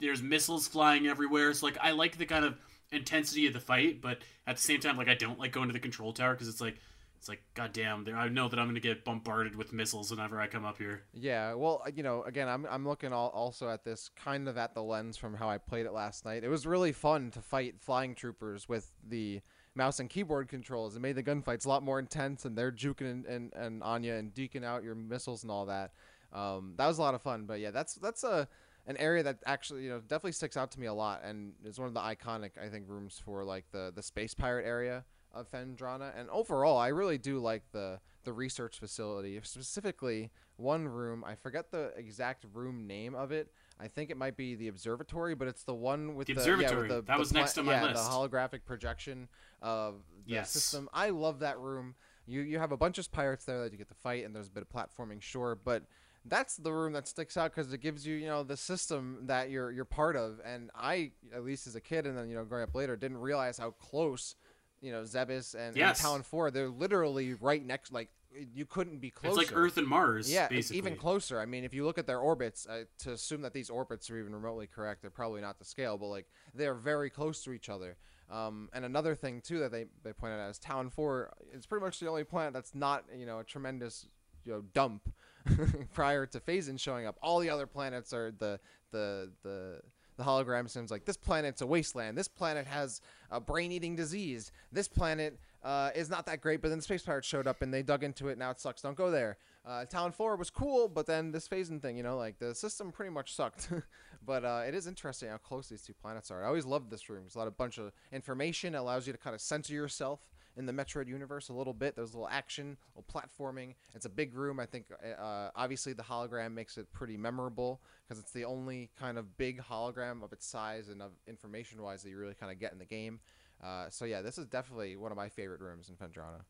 there's missiles flying everywhere. It's like I like the kind of intensity of the fight, but at the same time, like I don't like going to the control tower because it's like it's like goddamn i know that i'm going to get bombarded with missiles whenever i come up here. Yeah well uh, you know again i'm, I'm looking all, also at this kind of at the lens from how i played it last night. It was really fun to fight flying troopers with the mouse and keyboard controls. It made the gunfights a lot more intense and they're juking and, and, and anya and deking out your missiles and all that. Um, that was a lot of fun but yeah that's that's a an area that actually you know definitely sticks out to me a lot and is one of the iconic i think rooms for like the the space pirate area of Phendrana, and overall, I really do like the the research facility. Specifically, one room. I forget the exact room name of it. I think it might be the observatory, but it's the one with the, the observatory. Yeah, the, that the was next to my yeah, list. the holographic projection of the yes. system. I love that room. You you have a bunch of pirates there that you get to fight, and there's a bit of platforming, sure, but that's the room that sticks out because it gives you you know the system that you're you're part of. And I, at least as a kid, and then you know growing up later, didn't realize how close you know Zebes and, yes. and Tallon Four, they're literally right next. Like you couldn't be closer. It's like Earth and Mars. Yeah, basically. even closer. I mean, if you look at their orbits, uh, to assume that these orbits are even remotely correct, they're probably not the scale, but like they're very close to each other. Um, and another thing too that they they pointed out is Tallon Four is pretty much the only planet that's not you know a tremendous you know dump (laughs) prior to Phazon showing up. All the other planets are the the the the hologram sims like this planet's a wasteland. This planet has a brain-eating disease. This planet uh, is not that great. But then the space pirates showed up and they dug into it. Now it sucks. Don't go there. Uh, Tallon 4 was cool, but then this Phazon thing, you know, like the system pretty much sucked. (laughs) but uh, it is interesting how close these two planets are. I always loved this room. There's a lot of bunch of information. It allows you to kind of censor yourself in the Metroid universe a little bit. There's a little action, a little platforming. It's a big room. I think uh, obviously the hologram makes it pretty memorable because it's the only kind of big hologram of its size and of information wise that you really kind of get in the game. Uh, so yeah, this is definitely one of my favorite rooms in Phendrana.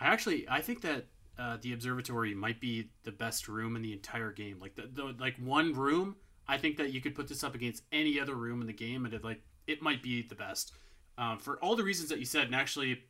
I actually I think that uh, the observatory might be the best room in the entire game. Like the, the like one room, I think that you could put this up against any other room in the game, and it like it might be the best um, for all the reasons that you said. And actually,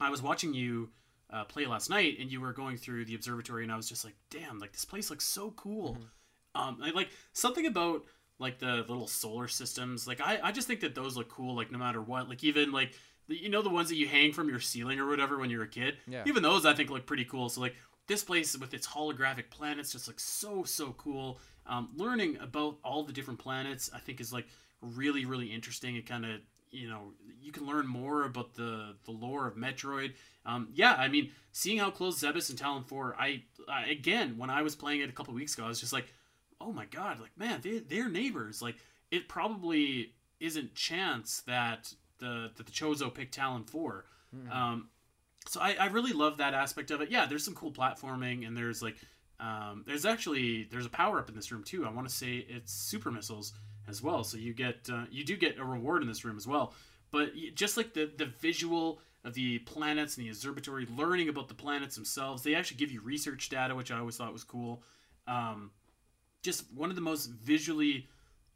I was watching you uh, play last night, and you were going through the observatory, and I was just like, damn, like this place looks so cool. Mm-hmm. Um, I, like something about like the little solar systems. Like I, I just think that those look cool. Like no matter what. Like even like you know the ones that you hang from your ceiling or whatever when you're a kid. Yeah. Even those I think look pretty cool. So like this place with its holographic planets just looks so so cool. Um, learning about all the different planets I think is like really really interesting. It kind of you know you can learn more about the the lore of Metroid. Um, yeah, I mean seeing how close Zebes and Tallon Four. I, I again when I was playing it a couple weeks ago, I was just like, oh my god, like man, they they're neighbors. Like it probably isn't chance that the that the Chozo picked Tallon 4. Mm-hmm. Um, so I, I really love that aspect of it. Yeah, there's some cool platforming, and there's like um, there's actually there's a power up in this room too. I want to say it's super missiles as well. So you get uh, you do get a reward in this room as well. But just like the the visual of the planets and the observatory, learning about the planets themselves, they actually give you research data, which I always thought was cool. Um, just one of the most visually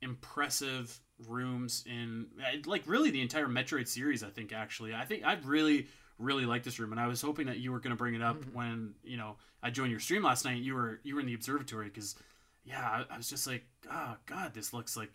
impressive rooms in like really the entire Metroid series. I think actually, I think I really really like this room, and I was hoping that you were going to bring it up mm-hmm. when you know I joined your stream last night. You were you were in the observatory because yeah, I, I, was just like, oh god, this looks like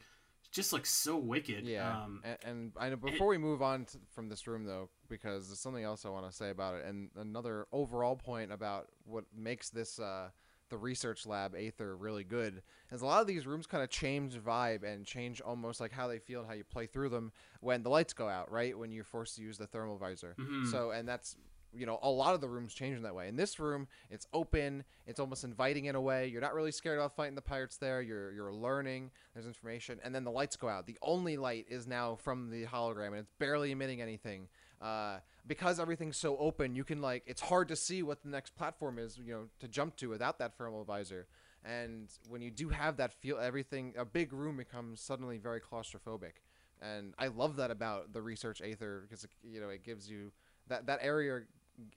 just looks so wicked. Yeah, um, and, and I know before it, we move on to, from this room though, because there's something else I want to say about it, and another overall point about what makes this. Uh, the research lab Aether really good. As a lot of these rooms kind of change vibe and change almost like how they feel and how you play through them when the lights go out, right? When you're forced to use the thermal visor. Mm-hmm. So, and that's you know a lot of the rooms change in that way. In this room it's open it's almost inviting in a way. You're not really scared about fighting the pirates there. You're you're learning. There's information. And then the lights go out. The only light is now from the hologram and it's barely emitting anything. Uh, because everything's so open, you can like it's hard to see what the next platform is, you know, to jump to without that thermal visor. And when you do have that feel, everything a big room becomes suddenly very claustrophobic. And I love that about the research Aether because you know it gives you that that area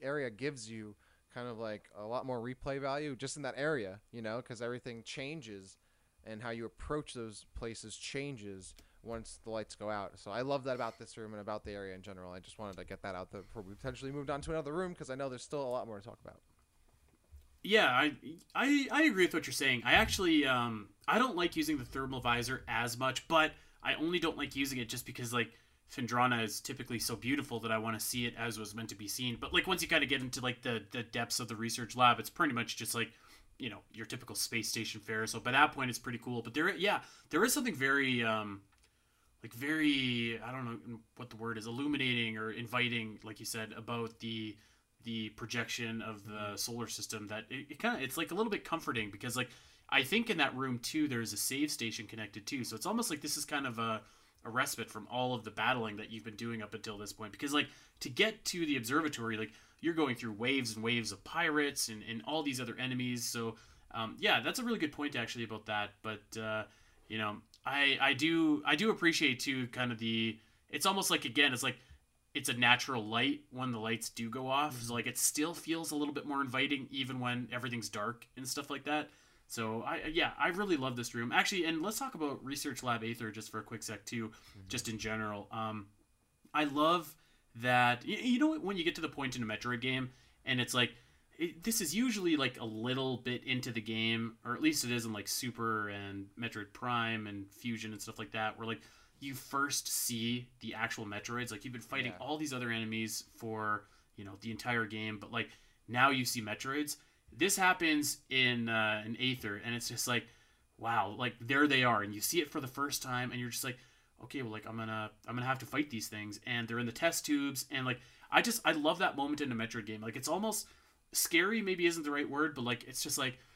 area gives you kind of like a lot more replay value just in that area, you know, because everything changes and how you approach those places changes once the lights go out. So I love that about this room and about the area in general. I just wanted to get that out there before we potentially moved on to another room because I know there's still a lot more to talk about. Yeah, I, I I agree with what you're saying. I actually um I don't like using the thermal visor as much, but I only don't like using it just because like Phendrana is typically so beautiful that I want to see it as was meant to be seen. But like once you kind of get into like the the depths of the research lab, it's pretty much just like you know your typical space station fare. So by that point, it's pretty cool. But there, yeah, there is something very um like very I don't know what the word is illuminating or inviting like you said about the the projection of the solar system that it, it kind of it's like a little bit comforting because like I think in that room too there's a save station connected too so it's almost like this is kind of a a respite from all of the battling that you've been doing up until this point because like to get to the observatory like you're going through waves and waves of pirates and, and all these other enemies so um, yeah that's a really good point actually about that but uh, you know I I do I do appreciate too kind of the it's almost like again it's like it's a natural light when the lights do go off. Mm-hmm. So like it still feels a little bit more inviting even when everything's dark and stuff like that. So I yeah, I really love this room. Actually, and let's talk about Research Lab Aether just for a quick sec too, mm-hmm. just in general. Um I love that you, know when you get to the point in a Metroid game and it's like it, this is usually like a little bit into the game, or at least it is in like Super and Metroid Prime and Fusion and stuff like that, where like you first see the actual Metroids. Like you've been fighting yeah. all these other enemies for you know the entire game, but like now you see Metroids. This happens in uh, in Aether, and it's just like, wow, like there they are, and you see it for the first time, and you're just like, okay, well, like I'm gonna I'm gonna have to fight these things, and they're in the test tubes, and like I just I love that moment in a Metroid game. Like it's almost scary, maybe isn't the right word, but like it's just like. (sighs)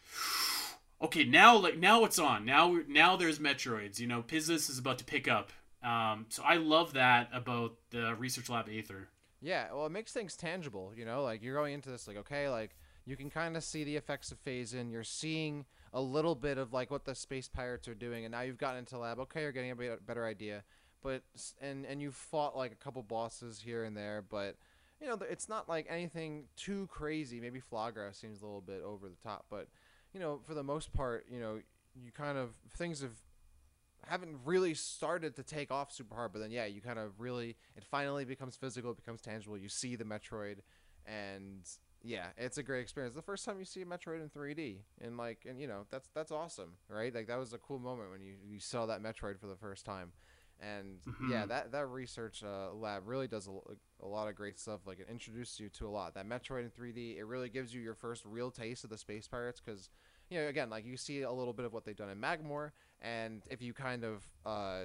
Okay, now like now it's on. Now now there's Metroids. You know, Pizzus is about to pick up. Um, so I love that about the Research Lab Aether. Yeah, well, it makes things tangible. You know, like you're going into this like, okay, like you can kind of see the effects of Phazon. You're seeing a little bit of like what the space pirates are doing, and now you've gotten into lab. Okay, you're getting a better idea, but and and you've fought like a couple bosses here and there, but you know it's not like anything too crazy. Maybe Flaahgra seems a little bit over the top, but you know for the most part, you know you kind of things have haven't really started to take off super hard, but then yeah, you kind of really it finally becomes physical, it becomes tangible. You see the Metroid, and yeah, it's a great experience. The first time you see a Metroid in 3D, and like, and you know, that's that's awesome, right? Like that was a cool moment when you you saw that Metroid for the first time, and mm-hmm. yeah, that that research uh, lab really does a, a lot of great stuff. Like it introduces you to a lot. That Metroid in 3D, it really gives you your first real taste of the Space Pirates because you know, again, like you see a little bit of what they've done in Magmoor, and if you kind of uh,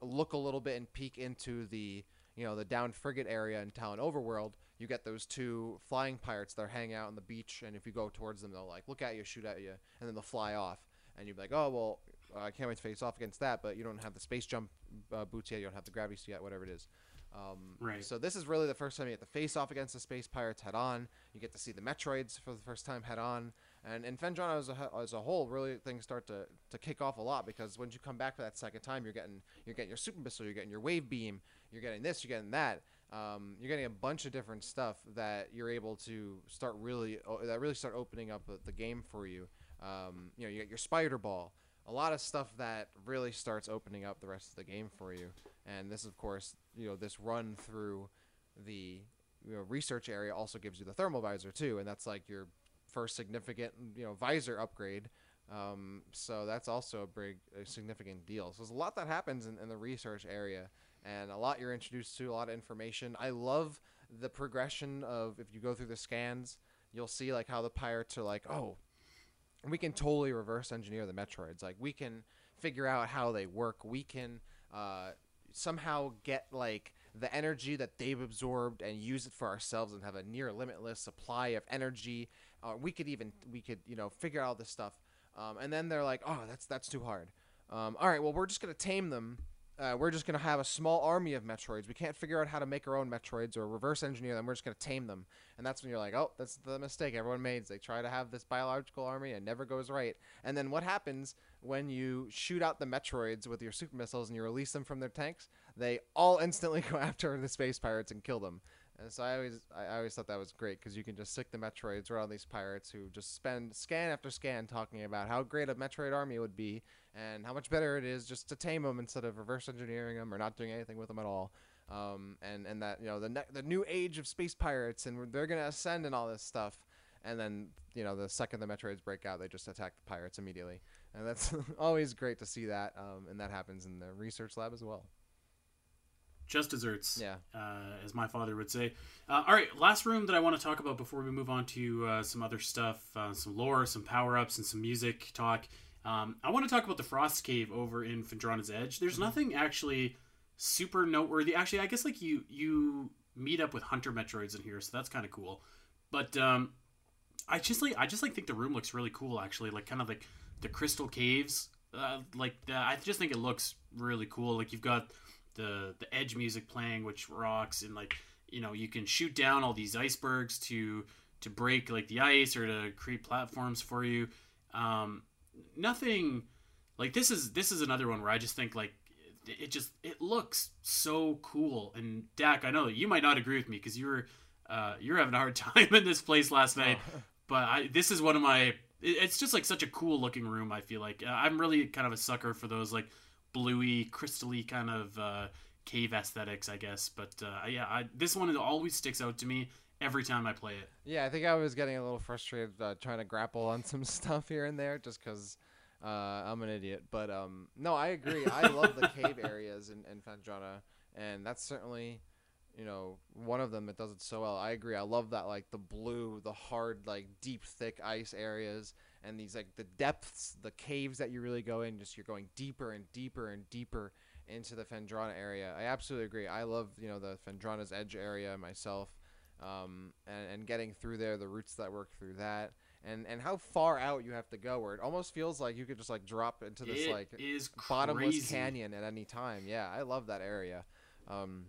look a little bit and peek into the you know the down frigate area in Tallon Overworld, you get those two flying pirates that are hanging out on the beach, and if you go towards them, they'll like look at you, shoot at you, and then they'll fly off, and you'd be like, oh well, I can't wait to face off against that, but you don't have the space jump uh, boots yet, you don't have the gravity suit yet, whatever it is. Um, right. So this is really the first time you get to face off against the space pirates head on. You get to see the Metroids for the first time head on, and in Phendrana as a, as a whole, really things start to, to kick off a lot because when you come back for that second time, you're getting you're getting your super missile, you're getting your wave beam, you're getting this, you're getting that. Um, you're getting a bunch of different stuff that you're able to start really that really start opening up the game for you. Um, you know, you get your spider ball, a lot of stuff that really starts opening up the rest of the game for you. And this, of course, you know, this run through the you know, research area also gives you the thermal visor too, and that's like your first significant you know visor upgrade. Um, so that's also a big, a significant deal. So there's a lot that happens in, in the research area, and a lot you're introduced to, a lot of information. I love the progression of if you go through the scans, you'll see like how the pirates are like, oh, we can totally reverse engineer the Metroids. Like we can figure out how they work. We can uh, somehow get like the energy that they've absorbed and use it for ourselves and have a near limitless supply of energy uh, we could even we could you know figure out this stuff. Um, and then they're like, oh, that's that's too hard. Um, all right, well we're just gonna tame them. Uh, we're just gonna have a small army of Metroids. We can't figure out how to make our own Metroids or reverse engineer them. We're just gonna tame them. And that's when you're like, oh, that's the mistake everyone made. They try to have this biological army and never goes right. And then what happens when you shoot out the Metroids with your super missiles and you release them from their tanks? They all instantly (laughs) go after the space pirates and kill them. And so I always I always thought that was great because you can just stick the Metroids around these pirates who just spend scan after scan talking about how great a Metroid army would be and how much better it is just to tame them instead of reverse engineering them or not doing anything with them at all. Um, and and that you know the ne- the new age of space pirates and they're gonna ascend and all this stuff. And then you know the second the Metroids break out, they just attack the pirates immediately, and that's (laughs) always great to see that. Um, and that happens in the research lab as well just desserts. Yeah. Uh, as my father would say. Uh, all right, last room that I want to talk about before we move on to uh, some other stuff, uh, some lore, some power ups, and some music talk. Um, I want to talk about the Frost Cave over in Phendrana's Edge. There's mm-hmm. nothing actually super noteworthy. Actually, I guess like you you meet up with Hunter Metroids in here, so that's kind of cool. But um, I just like I just like think the room looks really cool. Actually, like kind of like the crystal caves. Uh, like the, I just think it looks really cool. Like you've got the the edge music playing, which rocks, and like you know you can shoot down all these icebergs to to break like the ice or to create platforms for you. Um, nothing like this is this is another one where I just think like it just it looks so cool. And Dak, I know you might not agree with me because you were uh, you're having a hard (laughs) time in this place last night, oh. but I, this is one of my. It's just like such a cool looking room. I feel like uh, I'm really kind of a sucker for those like bluey, crystally kind of uh, cave aesthetics, I guess. But uh, yeah, I, this one always sticks out to me every time I play it. Yeah, I think I was getting a little frustrated uh, trying to grapple on (laughs) some stuff here and there just because uh, I'm an idiot. But um, no, I agree. I love the cave (laughs) areas in, in and that's certainly you know one of them that does it so well. I agree. I love that like the blue, the hard, like deep, thick ice areas and these like the depths, the caves that you really go in, just you're going deeper and deeper and deeper into the Phendrana area. I absolutely agree. I love you know the Phendrana's Edge area myself, um, and, and getting through there, the routes that work through that, and and how far out you have to go, where it almost feels like you could just like drop into this It like bottomless crazy. canyon at any time. Yeah, I love that area. Um,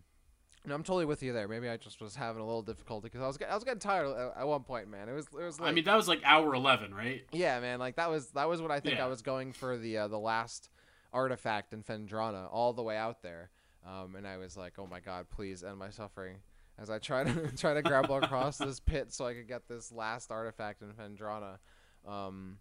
and I'm totally with you there. Maybe I just was having a little difficulty because I was I was getting tired at, one point, man. It was it was like I mean, that was like hour eleven, right? yeah, man. Like that was that was what I think Yeah. I was going for the uh, the last artifact in Phendrana all the way out there. Um, and I was like, oh my god, please end my suffering as I try to (laughs) try to grapple across this pit so I could get this last artifact in Phendrana. Um,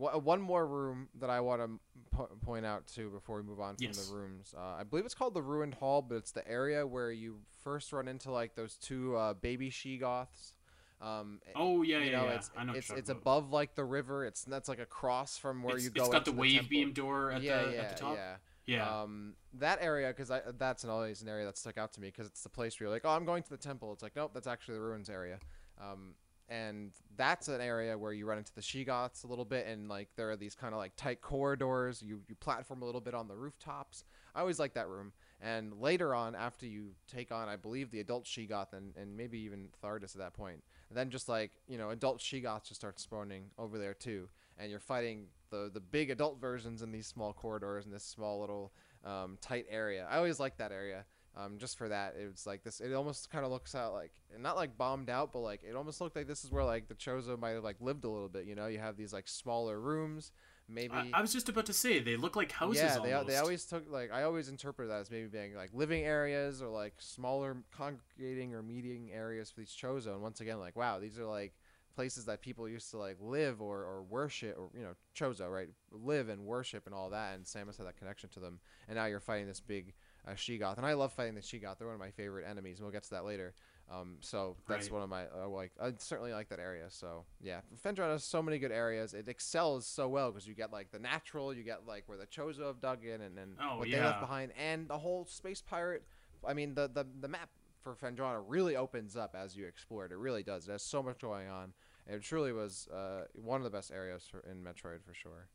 one more room that I want to po- point out too before we move on from Yes. the rooms. Uh, I believe it's called the Ruined Hall, but it's the area where you first run into like those two uh, baby Sheegoths. Um, Oh yeah, yeah, know, yeah. it's I know. it's it's above like the river. It's that's like across from where it's, you go. It's got the wave temple. beam door at yeah, the yeah, at the top. yeah. Yeah. Um, that area because that's an always an area that stuck out to me because it's the place where you're like, oh, I'm going to the temple. It's like, nope, that's actually the ruins area. Um, and that's an area where you run into the Sheegoths a little bit, and like there are these kind of like tight corridors. You you platform a little bit on the rooftops. I always like that room. And later on, after you take on, I believe, the adult Sheegoth and, and maybe even Thardus at that point, then just like you know, adult Sheegoths just start spawning over there too, and you're fighting the the big adult versions in these small corridors in this small little um, tight area. I always like that area. Um, just for that, it was like this. It almost kind of looks out like not like bombed out, but like it almost looked like this is where like the Chozo might have like lived a little bit. You know, you have these like smaller rooms, maybe. I, I was just about to say they look like houses. yeah, they, they always took like I always interpret that as maybe being like living areas or like smaller congregating or meeting areas for these Chozo. And once again, like wow, these are like places that people used to like live or, or worship or you know Chozo right live and worship and all that. And Samus had that connection to them. And now you're fighting this big uh, Sheegoth, and I love fighting the Sheegoth. They're one of my favorite enemies, and we'll get to that later. Um, so that's Right. one of my uh, like I certainly like that area. So yeah, Phendrana has so many good areas. It excels so well because you get like the natural, you get like where the Chozo have dug in, and then Oh, what they left behind, and the whole space pirate. I mean, the the, the map for Phendrana really opens up as you explore it. It really does. There's so much going on. It truly was uh, one of the best areas for, in Metroid for sure.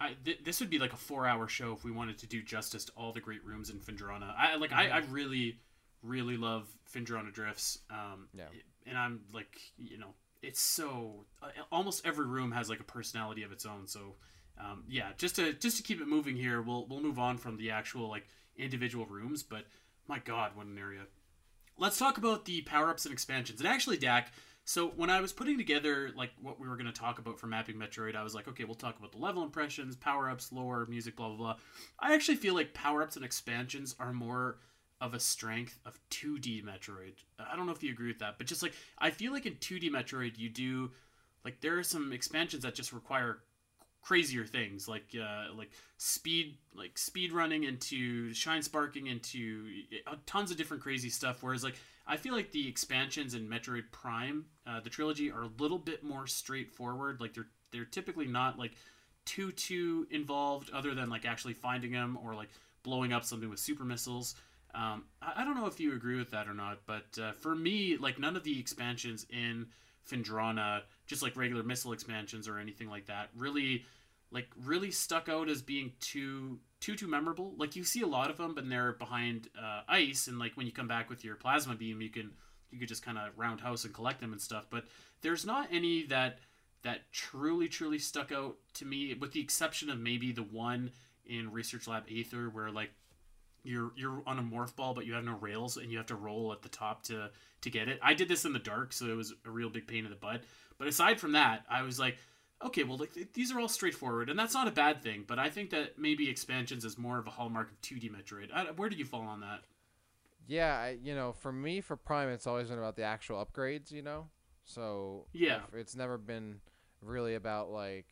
I, th- this would be like a four-hour show if we wanted to do justice to all the great rooms in Phendrana. I like. I, I really, really love Phendrana drifts. Um, Yeah. And I'm like, you know, it's so uh, almost every room has like a personality of its own. So, um, yeah, just to just to keep it moving here, we'll we'll move on from the actual like individual rooms. But my God, what an area! Let's talk about the power-ups and expansions. And actually, Dak. So when I was putting together like what we were going to talk about for mapping Metroid, I was like, okay, we'll talk about the level impressions, power-ups, lore, music, blah blah blah. I actually feel like power-ups and expansions are more of a strength of 2D Metroid. I don't know if you agree with that, but just like I feel like in 2D Metroid, you do like there are some expansions that just require crazier things like uh, like speed like speed running into shine sparking into uh, tons of different crazy stuff whereas like i feel like the expansions in metroid prime uh, the trilogy are a little bit more straightforward. Like they're they're typically not like too too involved other than like actually finding them or like blowing up something with super missiles. Um, I, I don't know if you agree with that or not but uh, for me like none of the expansions in Phendrana, just like regular missile expansions or anything like that, really like really stuck out as being too too too memorable. Like you see a lot of them, but they're behind uh, ice, and like when you come back with your plasma beam, you can you could just kind of roundhouse and collect them and stuff. But there's not any that that truly truly stuck out to me, with the exception of maybe the one in Research Lab Aether, where like you're you're on a morph ball, but you have no rails, and you have to roll at the top to to get it. I did this in the dark, so it was a real big pain in the butt. But aside from that, I was like, okay, well, like, th- these are all straightforward, and that's not a bad thing. But I think that maybe expansions is more of a hallmark of 2D Metroid. I, where do you fall on that? Yeah, I, you know, for me, for Prime, it's always been about the actual upgrades, you know? So, Yeah. it's never been really about, like,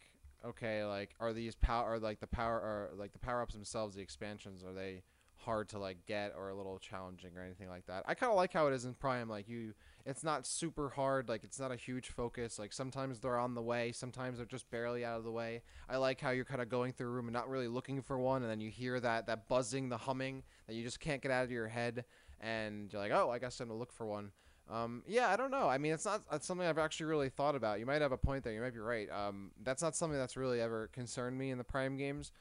okay, like, are these power, or, like, the power, or, like, the power ups themselves, the expansions, are they hard to, like, get or a little challenging or anything like that? I kind of like how it is in Prime. Like, you, it's not super hard, like, it's not a huge focus. Like, sometimes they're on the way, sometimes they're just barely out of the way. I like how you're kind of going through a room and not really looking for one, and then you hear that, that buzzing, the humming that you just can't get out of your head and you're like, oh, I guess I'm gonna look for one. Um, yeah, I don't know. I mean, it's not it's something I've actually really thought about. You might have a point there. You might be right. Um, that's not something that's really ever concerned me in the Prime games.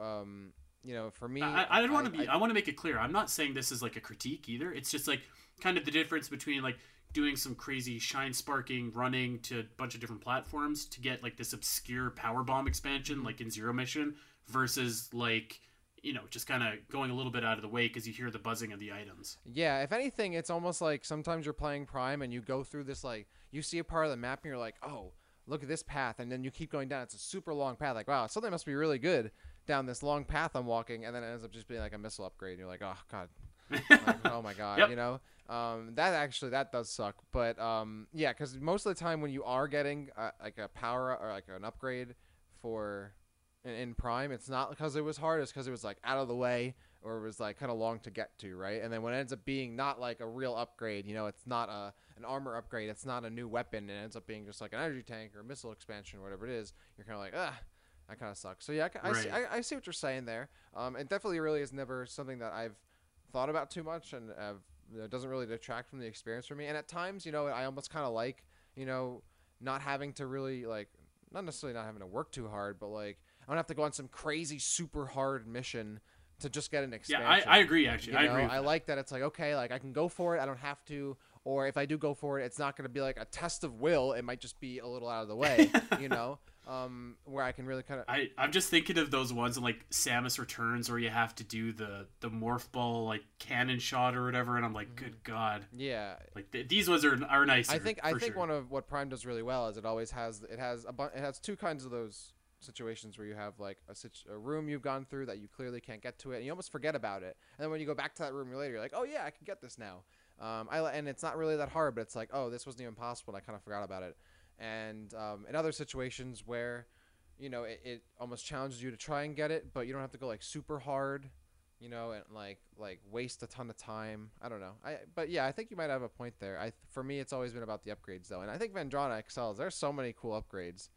Um, you know, for me, I, I, I want to be. I, I want to make it clear. I'm not saying this is like a critique either. It's just like kind of the difference between like doing some crazy shine sparking running to a bunch of different platforms to get like this obscure power bomb expansion Mm-hmm. like in zero mission versus like you know just kind of going a little bit out of the way because you hear the buzzing of the items Yeah, if anything, it's almost like sometimes you're playing Prime and you go through this like you see a part of the map and you're like, oh, look at this path, and then you keep going down. It's a super long path. Like, wow, something must be really good down this long path I'm walking, and then it ends up just being like a missile upgrade. And you're like, oh god, (laughs) like, oh my god, Yep. you know. Um, that actually that does suck, but um, yeah, because most of the time when you are getting uh, like a power or like an upgrade for in, in Prime, it's not because it was hard. It's because it was like out of the way or it was like kind of long to get to, right? And then when it ends up being not like a real upgrade, you know, it's not a an armor upgrade, it's not a new weapon, and it ends up being just like an energy tank or a missile expansion or whatever it is. You're kind of like, ah, that kind of sucks. So yeah, I, I, see, I, I see what you're saying there. Um, it definitely really is never something that I've thought about too much and it doesn't really detract from the experience for me. And at times, you know, I almost kind of like, you know, not having to really like, not necessarily not having to work too hard, but like I don't have to go on some crazy super hard mission to just get an yeah expansion. I, I agree actually You i know, agree with I that. like that it's like okay, like I can go for it. I don't have to, or if I do go for it, it's not going to be like a test of will. It might just be a little out of the way, (laughs) you know, um, where I can really kind of. I, I'm just thinking of those ones in like Samus Returns where you have to do the the morph ball like cannon shot or whatever, and I'm like, good god, Yeah, like th- these ones are are nicer. I think I think sure. one of what Prime does really well is it always has it has a bu- it has two kinds of those situations where you have like a, situ- a room you've gone through that you clearly can't get to it and you almost forget about it and then when you go back to that room later you're like oh yeah I can get this now um, I and it's not really that hard but it's like oh this wasn't even possible and I kind of forgot about it and um, in other situations where you know it, it almost challenges you to try and get it but you don't have to go like super hard you know and like like waste a ton of time. I don't know. I but yeah i think you might have a point there. I for me it's always been about the upgrades though. And i think Phendrana excels there's so many cool upgrades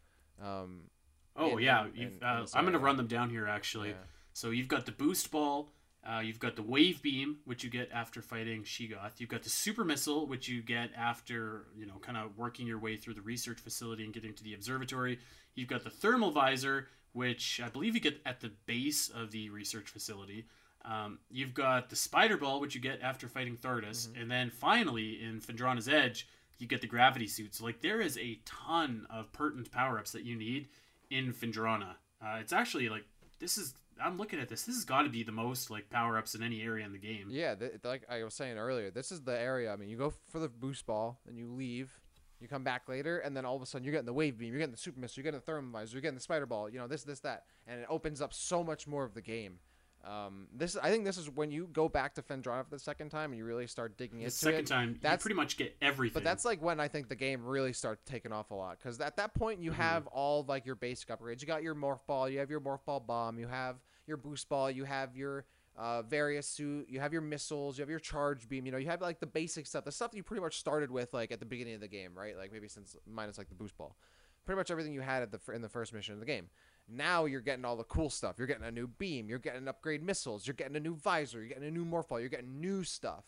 um Oh in- yeah, in- in- uh, I'm gonna run them down here actually. Yeah. So you've got the boost ball, uh, you've got the wave beam, which you get after fighting Sheegoth. You've got the super missile, which you get after you know kind of working your way through the research facility and getting to the observatory. You've got the thermal visor, which I believe you get at the base of the research facility. Um, you've got the spider ball, which you get after fighting Thardus, Mm-hmm. and then finally in Phendrana's Edge, you get the gravity suit. So like there is a ton of pertinent power ups that you need in Phendrana. Uh, it's actually like this is I'm looking at this. This has got to be the most like power ups in any area in the game. yeah th- like i was saying earlier this is the area i mean you go for the boost ball and you leave you come back later and then all of a sudden you're getting the wave beam you're getting the super missile you're getting the thermal visor you're getting the spider ball you know this this that and it opens up so much more of the game um, this I think this is when you go back to Phendrana for the second time and you really start digging The into second it. time, you that's- pretty much get everything. But that's like when I think the game really starts taking off a lot because at that point you Mhm. have all like your basic upgrades. You got your morph ball, you have your morph ball bomb, you have your boost ball, you have your uh, Varia suit, you have your missiles, you have your charge beam. You know, you have like the basic stuff, the stuff that you pretty much started with like at the beginning of the game, right? Like maybe since minus like the boost ball, pretty much everything you had at the in the first mission of the game. Now you're getting all the cool stuff. You're getting a new beam. You're getting upgrade missiles. You're getting a new visor. You're getting a new morph ball. You're getting new stuff.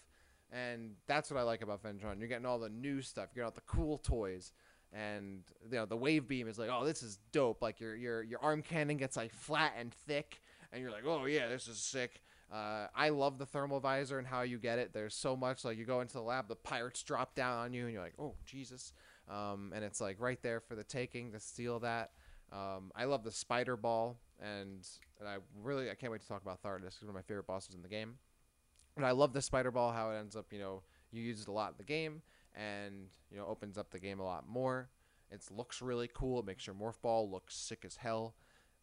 And that's what I like about Phendrana. You're getting all the new stuff. You're getting all the cool toys. And you know, the wave beam is like, oh, this is dope. Like your your your arm cannon gets like flat and thick, and you're like, oh yeah, this is sick. Uh, I love the thermal visor and how you get it. There's so much like you go into the lab, the pirates drop down on you, and you're like, oh Jesus. Um, and it's like right there for the taking to steal that. Um, I love the spider ball, and, and I really I can't wait to talk about Thardus. He's one of my favorite bosses in the game. And I love the spider ball, how it ends up, you know, you use it a lot in the game, and you know opens up the game a lot more. It looks really cool. It makes your morph ball look sick as hell.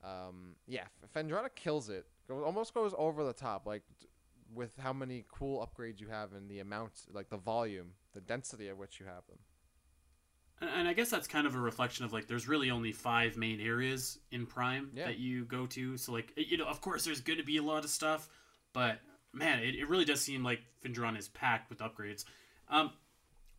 Um, yeah, Phendrana kills it. Almost goes over the top, like with how many cool upgrades you have and the amount, like the volume, the density of which you have them. And, and I guess that's kind of a reflection of like there's really only five main areas in Prime Yeah. that you go to. So like you know, of course, there's going to be a lot of stuff, but man, it, it really does seem like Phendrana is packed with upgrades. Um,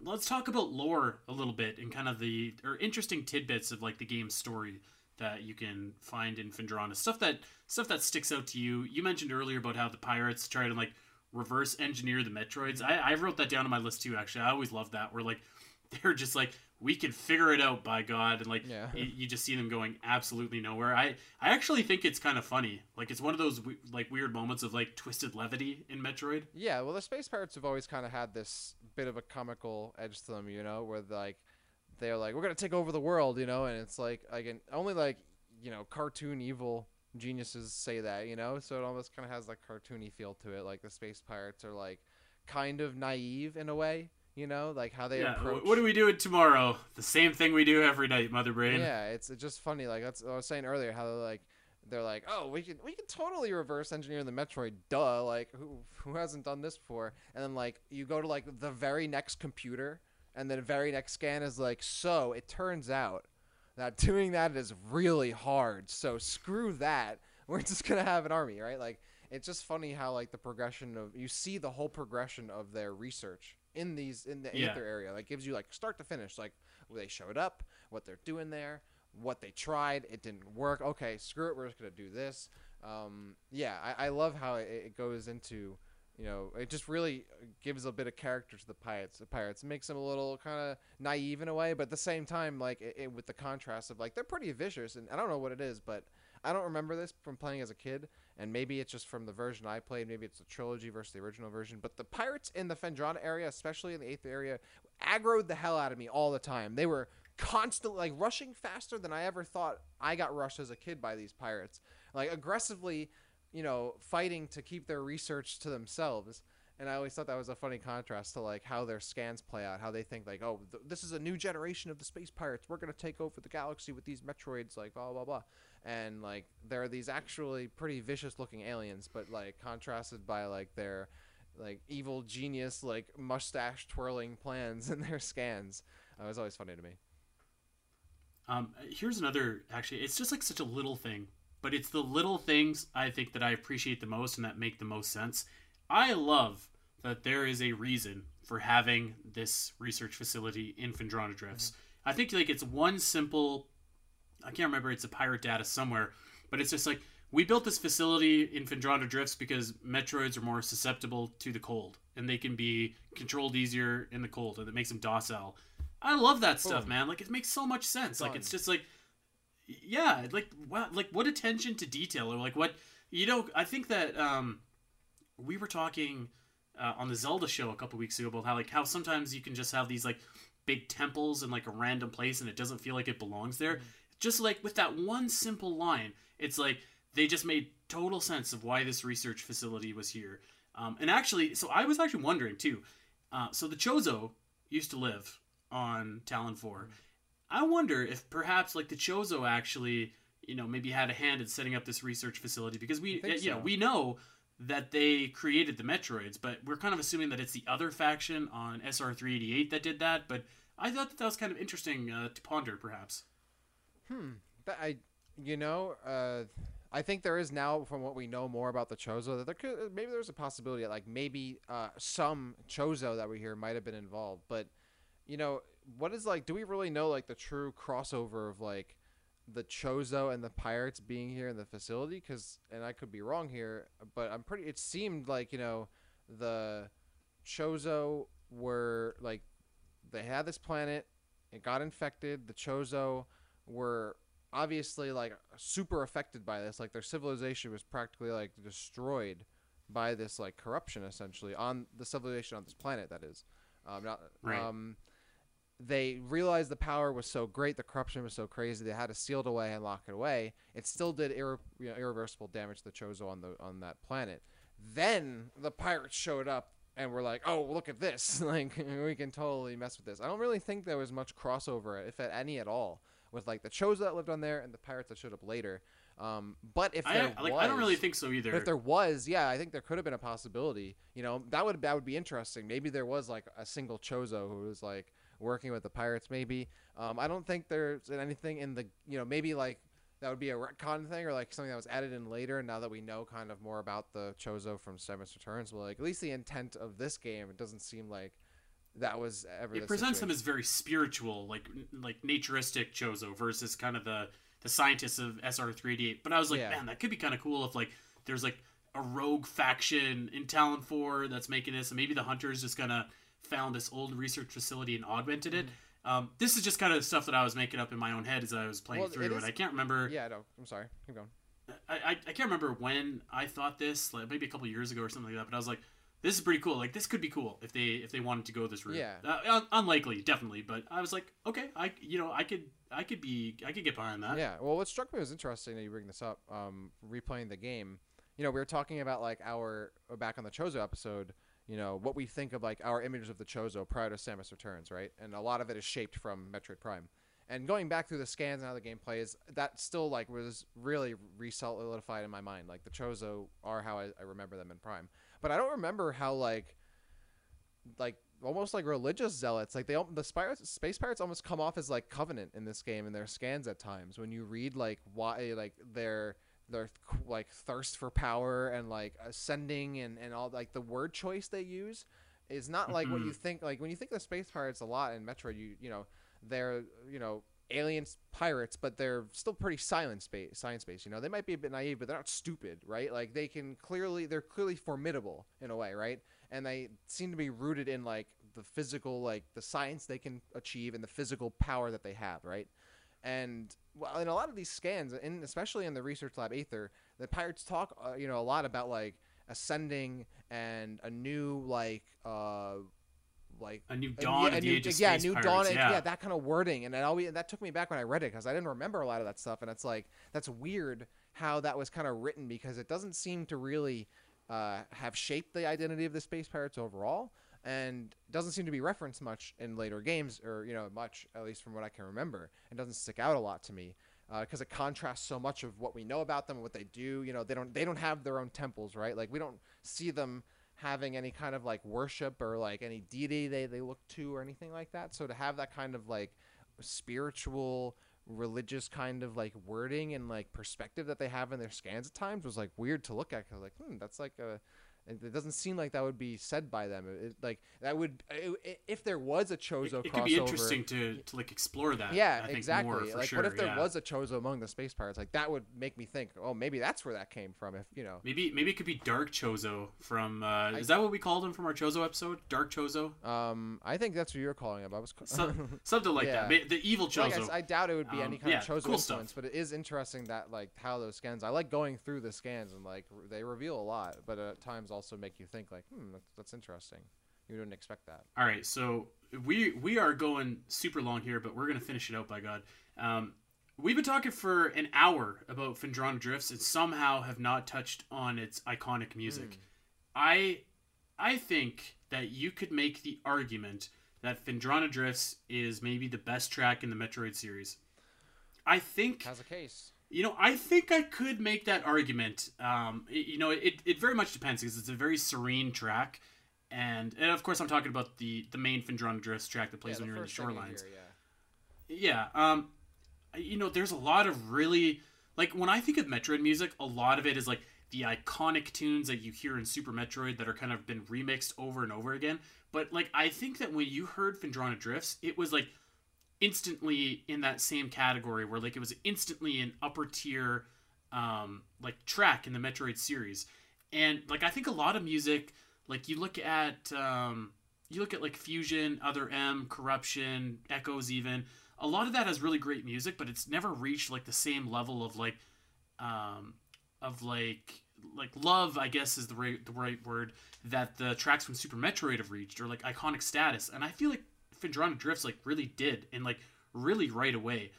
let's talk about lore a little bit and kind of the or interesting tidbits of like the game's story that you can find in Phendrana. Stuff that stuff that sticks out to you. You mentioned earlier about how the pirates try to like reverse engineer the Metroids. I, I wrote that down on my list too. Actually, I always love that. Where like (laughs) they're just like we can figure it out by God, and like Yeah. you, you just see them going absolutely nowhere. I I actually think it's kind of funny. Like it's one of those we- like weird moments of like twisted levity in Metroid. Yeah, well, the space pirates have always kind of had this bit of a comical edge to them, you know, where like they're like, we're gonna take over the world, you know, and it's like like an, only like you know cartoon evil geniuses say that, you know, so it almost kind of has like cartoony feel to it. Like the space pirates are like kind of naive in a way, you know, like how they yeah. approach. wh- What are we doing tomorrow? The same thing we do every night, Mother Brain. Yeah, it's it's just funny. Like that's what I was saying earlier. How they're like they're like, oh, we can we can totally reverse engineer the Metroid. Duh. Like who who hasn't done this before? And then like you go to like the very next computer, and then the very next scan is like, so it turns out that doing that is really hard. So screw that. (laughs) We're just gonna have an army, right? Like it's just funny how like the progression of you see the whole progression of their research in these in the Yeah. Aether area. Like gives you like start to finish, like where they showed up, what they're doing there, what they tried, it didn't work. Okay, screw it, we're just gonna do this. Um, yeah, I, I love how it, it goes into you know it just really uh, gives a bit of character to the pirates. The pirates makes them a little kind of naive in a way, but at the same time, like it, it, with the contrast of like they're pretty vicious, and I don't know what it is, but I don't remember this from playing as a kid, and maybe it's just from the version I played. Maybe it's the trilogy versus the original version. But the pirates in the Phendrana area, especially in the eighth area, aggroed the hell out of me all the time. They were constantly like rushing faster than I ever thought I got rushed as a kid by these pirates. Like aggressively, you know, fighting to keep their research to themselves. And I always thought that was a funny contrast to like how their scans play out, how they think like, oh, th- this is a new generation of the space pirates. We're gonna take over the galaxy with these Metroids, like blah blah blah. And like there are these actually pretty vicious looking aliens, but like contrasted by like their like evil genius like mustache twirling plans (laughs) and their scans. It was always funny to me. Um, here's another. Actually, it's just like such a little thing, but it's the little things I think that I appreciate the most and that make the most sense. I love that there is a reason for having this research facility in Phendrana Drifts. Mm-hmm. I think like it's one simple. I can't remember. It's a pirate data somewhere, but it's just like we built this facility in Phendrana Drifts because Metroids are more susceptible to the cold and they can be controlled easier in the cold, and it makes them docile. I love that stuff, man. Like it makes so much sense. Like it's just like, yeah, like wow, like what attention to detail or like what you know. I think that um, we were talking uh, on the Zelda show a couple weeks ago about how like how sometimes you can just have these like big temples in like a random place and it doesn't feel like it belongs there. Just like with that one simple line, it's like they just made total sense of why this research facility was here. Um, and actually, so I was actually wondering too. Uh, so the Chozo used to live on Tallon 4. I wonder if perhaps like the Chozo actually, you know, maybe had a hand in setting up this research facility because we, you know, we know that they created the Metroids, but we're kind of assuming that it's the other faction on SR388 that did that. But I thought that, that was kind of interesting uh, to ponder, perhaps. Hmm. But I, you know, uh, I think there is now, from what we know more about the Chozo, that there could maybe there's a possibility that like maybe uh, some Chozo that we hear might have been involved. But you know, what is like? Do we really know like the true crossover of like the Chozo and the pirates being here in the facility? Because, and I could be wrong here, but I'm pretty. It seemed like you know the Chozo were like they had this planet, it got infected. The Chozo were obviously like super affected by this. Like their civilization was practically like destroyed by this like corruption essentially on the civilization on this planet. That is, um, not Right. um, they realized the power was so great, the corruption was so crazy, they had to seal it away and lock it away. It still did irre- you know, irreversible damage to the Chozo on the on that planet. Then the pirates showed up and were like, "Oh, look at this! (laughs) like (laughs) we can totally mess with this." I don't really think there was much crossover, if at any at all, with like the Chozo that lived on there and the pirates that showed up later. Um, but if I there like. was, I don't really think so either. if there was, yeah, I think there could have been a possibility. You know, that would that would be interesting. Maybe there was like a single Chozo who was like working with the pirates. Maybe um, I don't think there's anything in the you know maybe like that would be a retcon thing or like something that was added in later. Now that we know kind of more about the Chozo from Samus Returns, well, like at least the intent of this game, it doesn't seem like that was ever. it presents them as very spiritual, like like naturistic Chozo versus kind of the the scientists of SR388. But I was like, Yeah. man, that could be kind of cool if like there's like a rogue faction in Tallon 4 that's making this, and maybe the hunters just kind of found this old research facility and augmented it. Um, this is just kind of stuff that I was making up in my own head as I was playing Well, it through, is- and I can't remember. Yeah, no, I'm sorry. Keep going. I, I, I can't remember when I thought this, like maybe a couple years ago or something like that. But I was like, this is pretty cool. Like this could be cool if they if they wanted to go this route. Yeah. Uh, un- unlikely, definitely. But I was like, okay, I you know I could I could be I could get behind that. Yeah. Well, what struck me was interesting that you bring this up. Um, replaying the game, you know, we were talking about like our back on the Chozo episode. You know what we think of like our images of the Chozo prior to Samus Returns, right? And a lot of it is shaped from Metroid Prime. And going back through the scans and how the game plays, that still like was really re-solidified in my mind. Like the Chozo are how I, I remember them in Prime, but I don't remember how like like almost like religious zealots. Like they the space pirates almost come off as like covenant in this game in their scans at times. When you read like why like their their like thirst for power and like ascending and and all like the word choice they use is not like what you mm-hmm. think. Like when you think of space pirates a lot in Metroid, you you know they're you know aliens pirates but they're still pretty silent space science based you know? They might be a bit naive but they're not stupid right? Like they can clearly they're clearly formidable in a way right? And they seem to be rooted in like the physical like the science they can achieve and the physical power that they have right? And well in a lot of these scans and especially in the research lab aether the pirates talk uh, you know a lot about like ascending and a new like uh like A new a- dawn yeah, of the new, yeah, new pirates. dawn, yeah. yeah, that kind of wording, and it always that took me back when I read it because I didn't remember a lot of that stuff, and it's like that's weird how that was kind of written because it doesn't seem to really uh, have shaped the identity of the space pirates overall, and doesn't seem to be referenced much in later games, or you know, much at least from what I can remember. It doesn't stick out a lot to me because it contrasts so much of what we know about them and what they do. You know, they don't they don't have their own temples, right? Like we don't see them having any kind of like worship or like any deity they, they look to or anything like that. So to have that kind of like spiritual religious kind of like wording and like perspective that they have in their scans at times was like weird to look at because like hmm that's like a it it doesn't seem like that would be said by them. It, it- like that would i- if there was a It, Chozo it crossover. could be interesting to, to like explore that. Yeah, I think exactly. More, for like, sure, what if there yeah. was a Chozo among the space pirates? Like, that would make me think, oh, maybe that's where that came from. If you know, Maybe maybe it could be Dark Chozo from. Uh, is that what we called him from our Chozo episode? Dark Chozo, um, I think that's what you're calling him. I was Some, (laughs) something like Yeah. that. The evil Like I, Chozo. I doubt it would be any Um, kind yeah, of Chozo cool influence, stuff. but it is interesting that like how those scans. I like going through the scans and like they reveal a lot, but at times also make you think like, hmm, that's, that's interesting. You wouldn't expect that. All right, so we we are going super long here, but we're gonna finish it out by God. Um, we've been talking for an hour about Phendrana Drifts and somehow have not touched on its iconic music. I I think that you could make the argument that Phendrana Drifts is maybe the best track in the Metroid series. I think Has a case. You know, I think I could make that argument. Um, it- you know, it, it very much depends because it's a very serene track, and and of course I'm talking about the the main Phendrana Drifts track that plays yeah, when you're in the you shorelines. hear, yeah. Yeah. Um, you know, there's a lot of really like when I think of Metroid music, a lot of it is like the iconic tunes that you hear in Super Metroid that are kind of been remixed over and over again. But like I think that when you heard Phendrana Drifts, it was like instantly in that same category where like it was instantly an upper tier um like track in the Metroid series. And like I think a lot of music like you look at um you look at like Fusion, Other M, Corruption, Echoes even, a lot of that has really great music, but it's never reached like the same level of like um of like like love, I guess is the right the right word that the tracks from Super Metroid have reached or like iconic status. And I feel like Phendrana Drifts like really did and like really right away.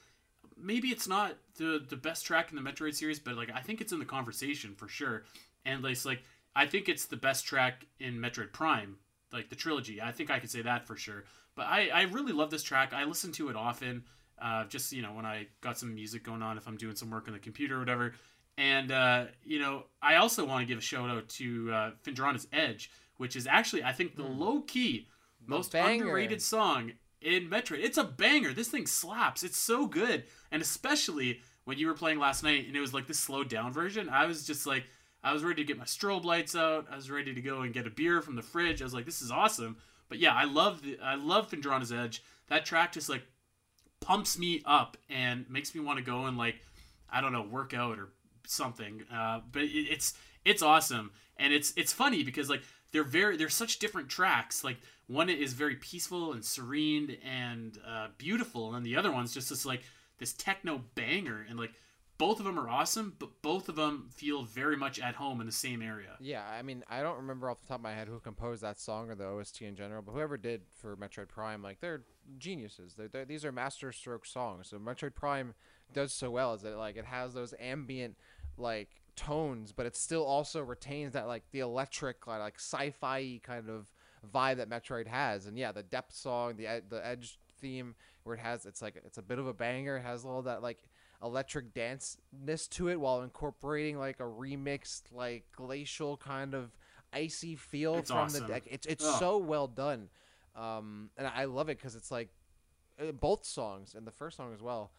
Maybe it's not the the best track in the Metroid series, but like I think it's in the conversation for sure. And it's like I think it's the best track in Metroid Prime, like the trilogy. I think I could say that for sure. But I I really love this track. I listen to it often. Uh, just you know when I got some music going on, if I'm doing some work on the computer or whatever. And uh, you know, I also want to give a shout out to uh, Phendrana's Edge, which is actually I think the low key most banger. underrated song in Metroid. It's a banger. This thing slaps. It's so good, and especially when you were playing last night and it was like the slowed down version. I was just like, I was ready to get my strobe lights out. I was ready to go and get a beer from the fridge. I was like, this is awesome. But yeah, I love the I love Phendrana's Edge. That track just like pumps me up and makes me want to go and like I don't know work out or something. Uh, but it, it's it's awesome, and it's it's funny because like they're very they're such different tracks. Like one is very peaceful and serene and uh, beautiful, and the other one's just this like this techno banger, and like both of them are awesome, but both of them feel very much at home in the same area. Yeah, I mean, I don't remember off the top of my head who composed that song or the OST in general, but whoever did for Metroid Prime, like they're geniuses. They're, they're, these are masterstroke songs. So Metroid Prime does so well is that like it has those ambient like tones, but it still also retains that like the electric like, like sci-fi kind of vibe that Metroid has. And yeah, the depth song, the ed- the edge theme where it has it's like it's a bit of a banger. It has all that like electric dance-ness to it while incorporating like a remixed like glacial kind of icy feel It's from awesome. the deck. It's it's Ugh. so well done. Um, and I love it because it's like uh, both songs and the first song as well.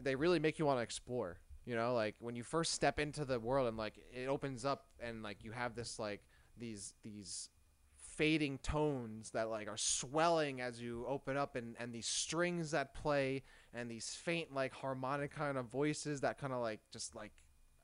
They really make you want to explore. You know, like when you first step into the world and like it opens up and like you have this like these these fading tones that like are swelling as you open up and and these strings that play and these faint like harmonic kind of voices that kind of like just like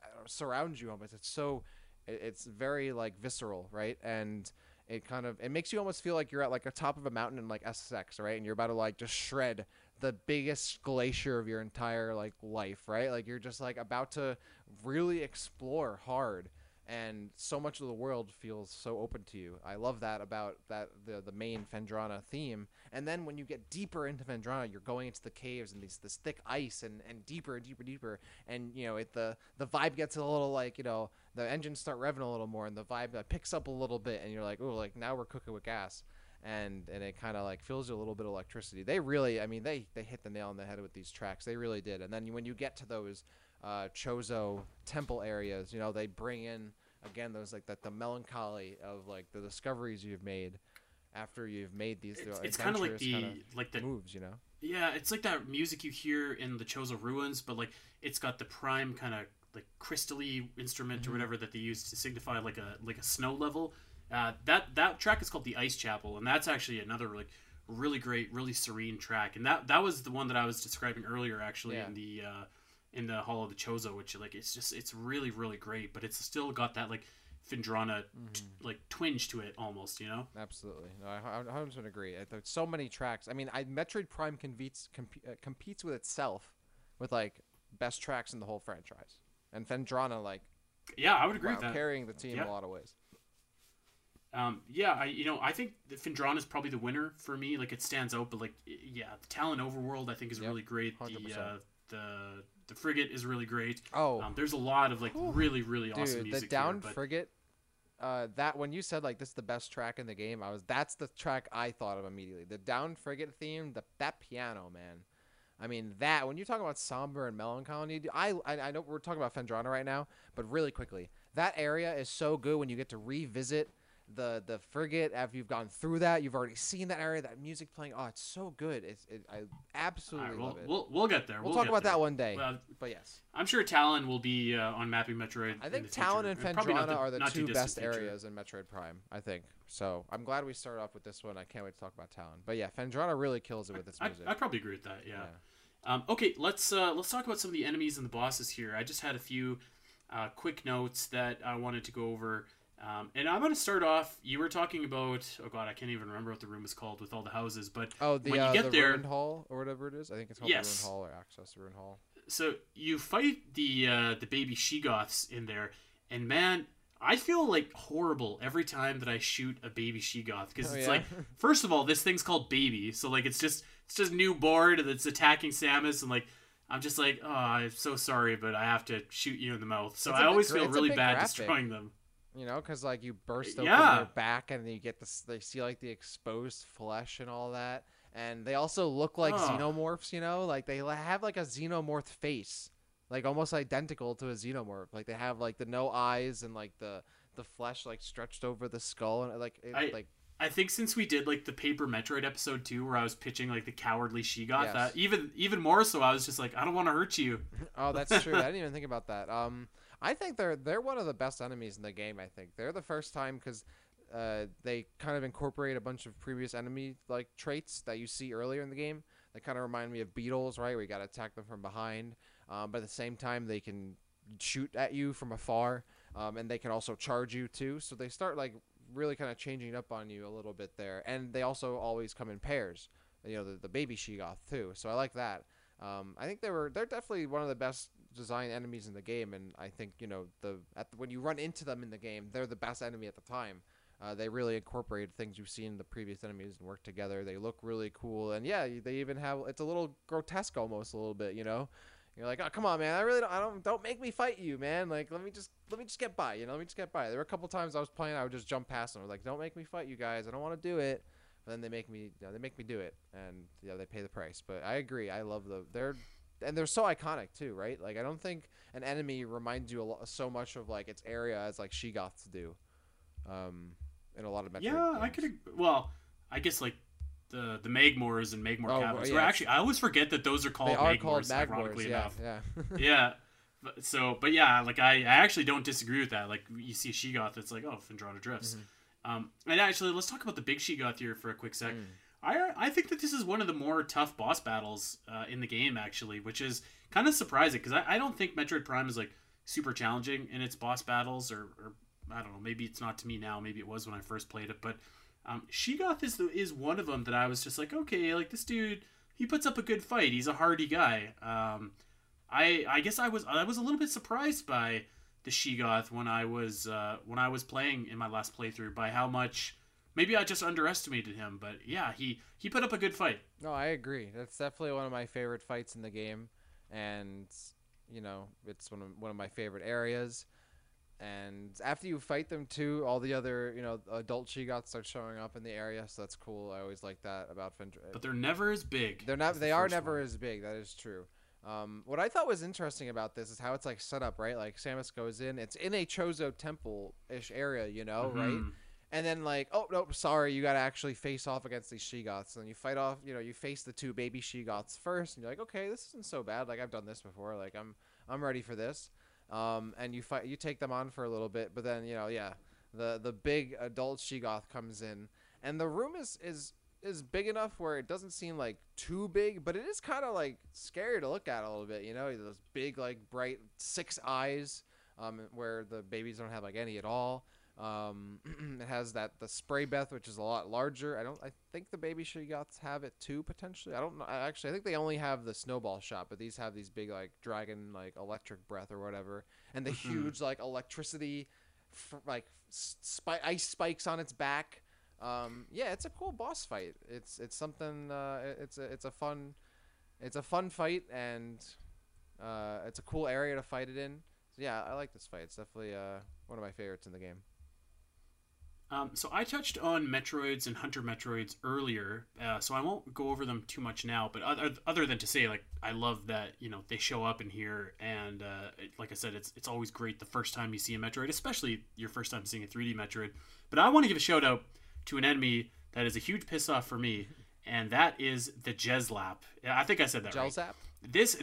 I surround you almost. It's so it- it's very like visceral right? And it kind of it makes you almost feel like you're at like a top of a mountain in like SSX right? And you're about to like just shred the biggest glacier of your entire like life right like you're just like about to really explore hard and so much of the world feels so open to you. I love that about that the the main Phendrana theme. And then when you get deeper into Phendrana, you're going into the caves and these this thick ice and, and deeper and deeper deeper. And you know it the the vibe gets a little like you know the engines start revving a little more and the vibe picks up a little bit and you're like oh like now we're cooking with gas. And, and it kind of like fills you a little bit of electricity. They really, I mean, they, they hit the nail on the head with these tracks. They really did. And then when you get to those uh, Chozo temple areas, you know, they bring in again those like that the melancholy of like the discoveries you've made after you've made these It's, it's kind of like the like the moves, you know. Yeah, it's like that music you hear in the Chozo Ruins, but like it's got the prime kind of like crystally instrument Mm-hmm. or whatever that they use to signify like a like a snow level. Uh, that that track is called the Ice Chapel, and that's actually another like really great, really serene track. And that that was the one that I was describing earlier, actually Yeah. in the uh, in the Hall of the Chozo, which like it's just it's really really great, but it's still got that like Phendrana Mm-hmm. like twinge to it almost, you know. Absolutely, no, I, I 100% agree. There's so many tracks. I mean, I Metroid Prime competes comp- uh, competes with itself with like best tracks in the whole franchise, and Phendrana like Yeah, I would agree wow, with that. carrying the team in a lot of ways. Um, yeah, I you know I think that Phendrana is probably the winner for me. Like it stands out, but like yeah, the Tallon Overworld I think is Yep, really great. The 100%. uh, the the frigate is really great. Oh, Um, there's a lot of like really really awesome Dude, music the down here, but frigate. Uh, that when you said like this is the best track in the game, I was that's the track I thought of immediately. The down frigate theme, the that piano man. I mean that when you talk about somber and melancholy, I, I I know we're talking about Phendrana right now, but really quickly, that area is so good when you get to revisit the the frigate after you've gone through that. You've already seen that area, that music playing. Oh, it's so good. It's it, I absolutely right, we'll, love it. we'll we'll get there. We'll, We'll, talk about there. that one day. Well, but yes. I'm sure Tallon will be uh, on Mapping Metroid. I think the Tallon future. and not Phendrana are the two best future. areas in Metroid Prime, I think. So I'm glad we started off with this one. I can't wait to talk about Tallon. But yeah, Phendrana really kills it with its I, music. I probably agree with that. Yeah. Um, okay, let's uh, let's talk about some of the enemies and the bosses here. I just had a few uh, quick notes that I wanted to go over, um, and I'm going to start off. You were talking about oh god, I can't even remember what the room is called with all the houses, but oh, the when you uh, get the there- ruined hall or whatever it is. I think it's called Yes. the ruined hall or access to ruined hall. so you fight the uh, the baby Sheegoths in there, and man, I feel like horrible every time that I shoot a baby Sheegoth because Oh, it's yeah? like (laughs) first of all, this thing's called baby, so like it's just it's just newborn and it's attacking Samus and like. I'm just like, oh, I'm so sorry, but I have to shoot you in the mouth. So It's I big always gra- feel really bad graphic. destroying them. You know, because like you burst open Yeah. their back and you get this. They see like the exposed flesh and all that, and they also look like xenomorphs. You know, like they have like a xenomorph face, like almost identical to a xenomorph. Like they have like the no eyes and like the the flesh like stretched over the skull and like it, I- like I think since we did like the Paper Metroid episode two, where I was pitching like the cowardly Sheegoth Yes. that even even more so, I was just like, I don't want to hurt you. (laughs) Oh, that's true. I didn't even think about that. Um, I think they're they're one of the best enemies in the game. I think they're the first time because uh, they kind of incorporate a bunch of previous enemy like traits that you see earlier in the game. They kind of remind me of beetles, right? Where you got to attack them from behind, um, but at the same time they can shoot at you from afar. um, and they can also charge you too. So they start like really kind of changing up on you a little bit there, and they also always come in pairs. You know, the, the baby Sheegoth too. So I like that. Um, I think they were they're definitely one of the best design enemies in the game, and I think you know the, the when you run into them in the game, they're the best enemy at the time. Uh, they really incorporated things you've seen in the previous enemies and work together. They look really cool, and yeah, they even have it's a little grotesque almost a little bit, you know. You're like, oh come on, man! I really don't, I don't, don't make me fight you, man. Like, let me just, let me just get by, you know. Let me just get by. There were a couple times I was playing, I would just jump past them. I was like, don't make me fight you guys. I don't want to do it. But then they make me, you know, they make me do it, and yeah, they pay the price. But I agree, I love the, they're, and they're so iconic too, right? Like, I don't think an enemy reminds you a lot, so much of like its area as like Sheegoths do. Um, in a lot of Metroid yeah, games. I could. Well, I guess like the the Magmoors and Magmoor Oh, cabins. yeah. Actually, I always forget that those are called They are Magmoors. called Magmoors. ironically Yeah, enough. yeah. (laughs) yeah. But, so, but yeah, like I, I actually don't disagree with that. Like you see a Sheegoth, it's like oh, Phendrana drifts. Mm-hmm. Um, and actually, let's talk about the big Sheegoth here for a quick sec. Mm. I I think that this is one of the more tough boss battles uh, in the game actually, which is kind of surprising because I, I don't think Metroid Prime is like super challenging in its boss battles or, or I don't know maybe it's not to me now maybe it was when I first played it but um, Sheegoth is the, is one of them that I was just like okay like this dude he puts up a good fight he's a hardy guy. Um, I I guess I was I was a little bit surprised by the Sheegoth when I was uh, when I was playing in my last playthrough by how much maybe I just underestimated him but yeah he he put up a good fight No, I agree. That's definitely one of my favorite fights in the game, and you know, it's one of one of my favorite areas. And after you fight them too, all the other you know adult Sheegoths start showing up in the area, so that's cool. I always like that about Fendra. but they're never as big They're not. as the They are never one. as big. That is true. Um, what I thought was interesting about this is how it's like set up, right? Like Samus goes in. It's in a Chozo temple ish area, you know, right? And then like, oh nope, sorry, you got to actually face off against these Sheegoths. And you fight off, you know, you face the two baby Sheegoths first, and you're like, okay, this isn't so bad. Like I've done this before. Like I'm I'm ready for this. Um, and you fight, you take them on for a little bit, but then you know, yeah, the the big adult Sheegoth comes in, and the room is is is big enough where it doesn't seem like too big, but it is kind of like scary to look at a little bit. You know, those big like bright six eyes, um, where the babies don't have like any at all. Um, (clears throat) it has that the spray breath, which is a lot larger. I don't. I think the baby Sheegoths have it too potentially. I don't know. Actually, I think they only have the snowball shot, but these have these big like dragon like electric breath or whatever, and the Mhm. huge like electricity, f- like spi- ice spikes on its back. Um, yeah, it's a cool boss fight. It's it's something. Uh, it's a it's a fun, it's a fun fight, and uh, it's a cool area to fight it in. So yeah, I like this fight. It's definitely uh, one of my favorites in the game. Um, so I touched on Metroids and Hunter Metroids earlier, uh, so I won't go over them too much now. But other, other than to say, like, I love that you know they show up in here, and uh, it, like I said, it's it's always great the first time you see a Metroid, especially your first time seeing a 3D Metroid. But I want to give a shout out to an enemy that is a huge piss off for me, and that is the Jelzap. I think I said that Gel right. This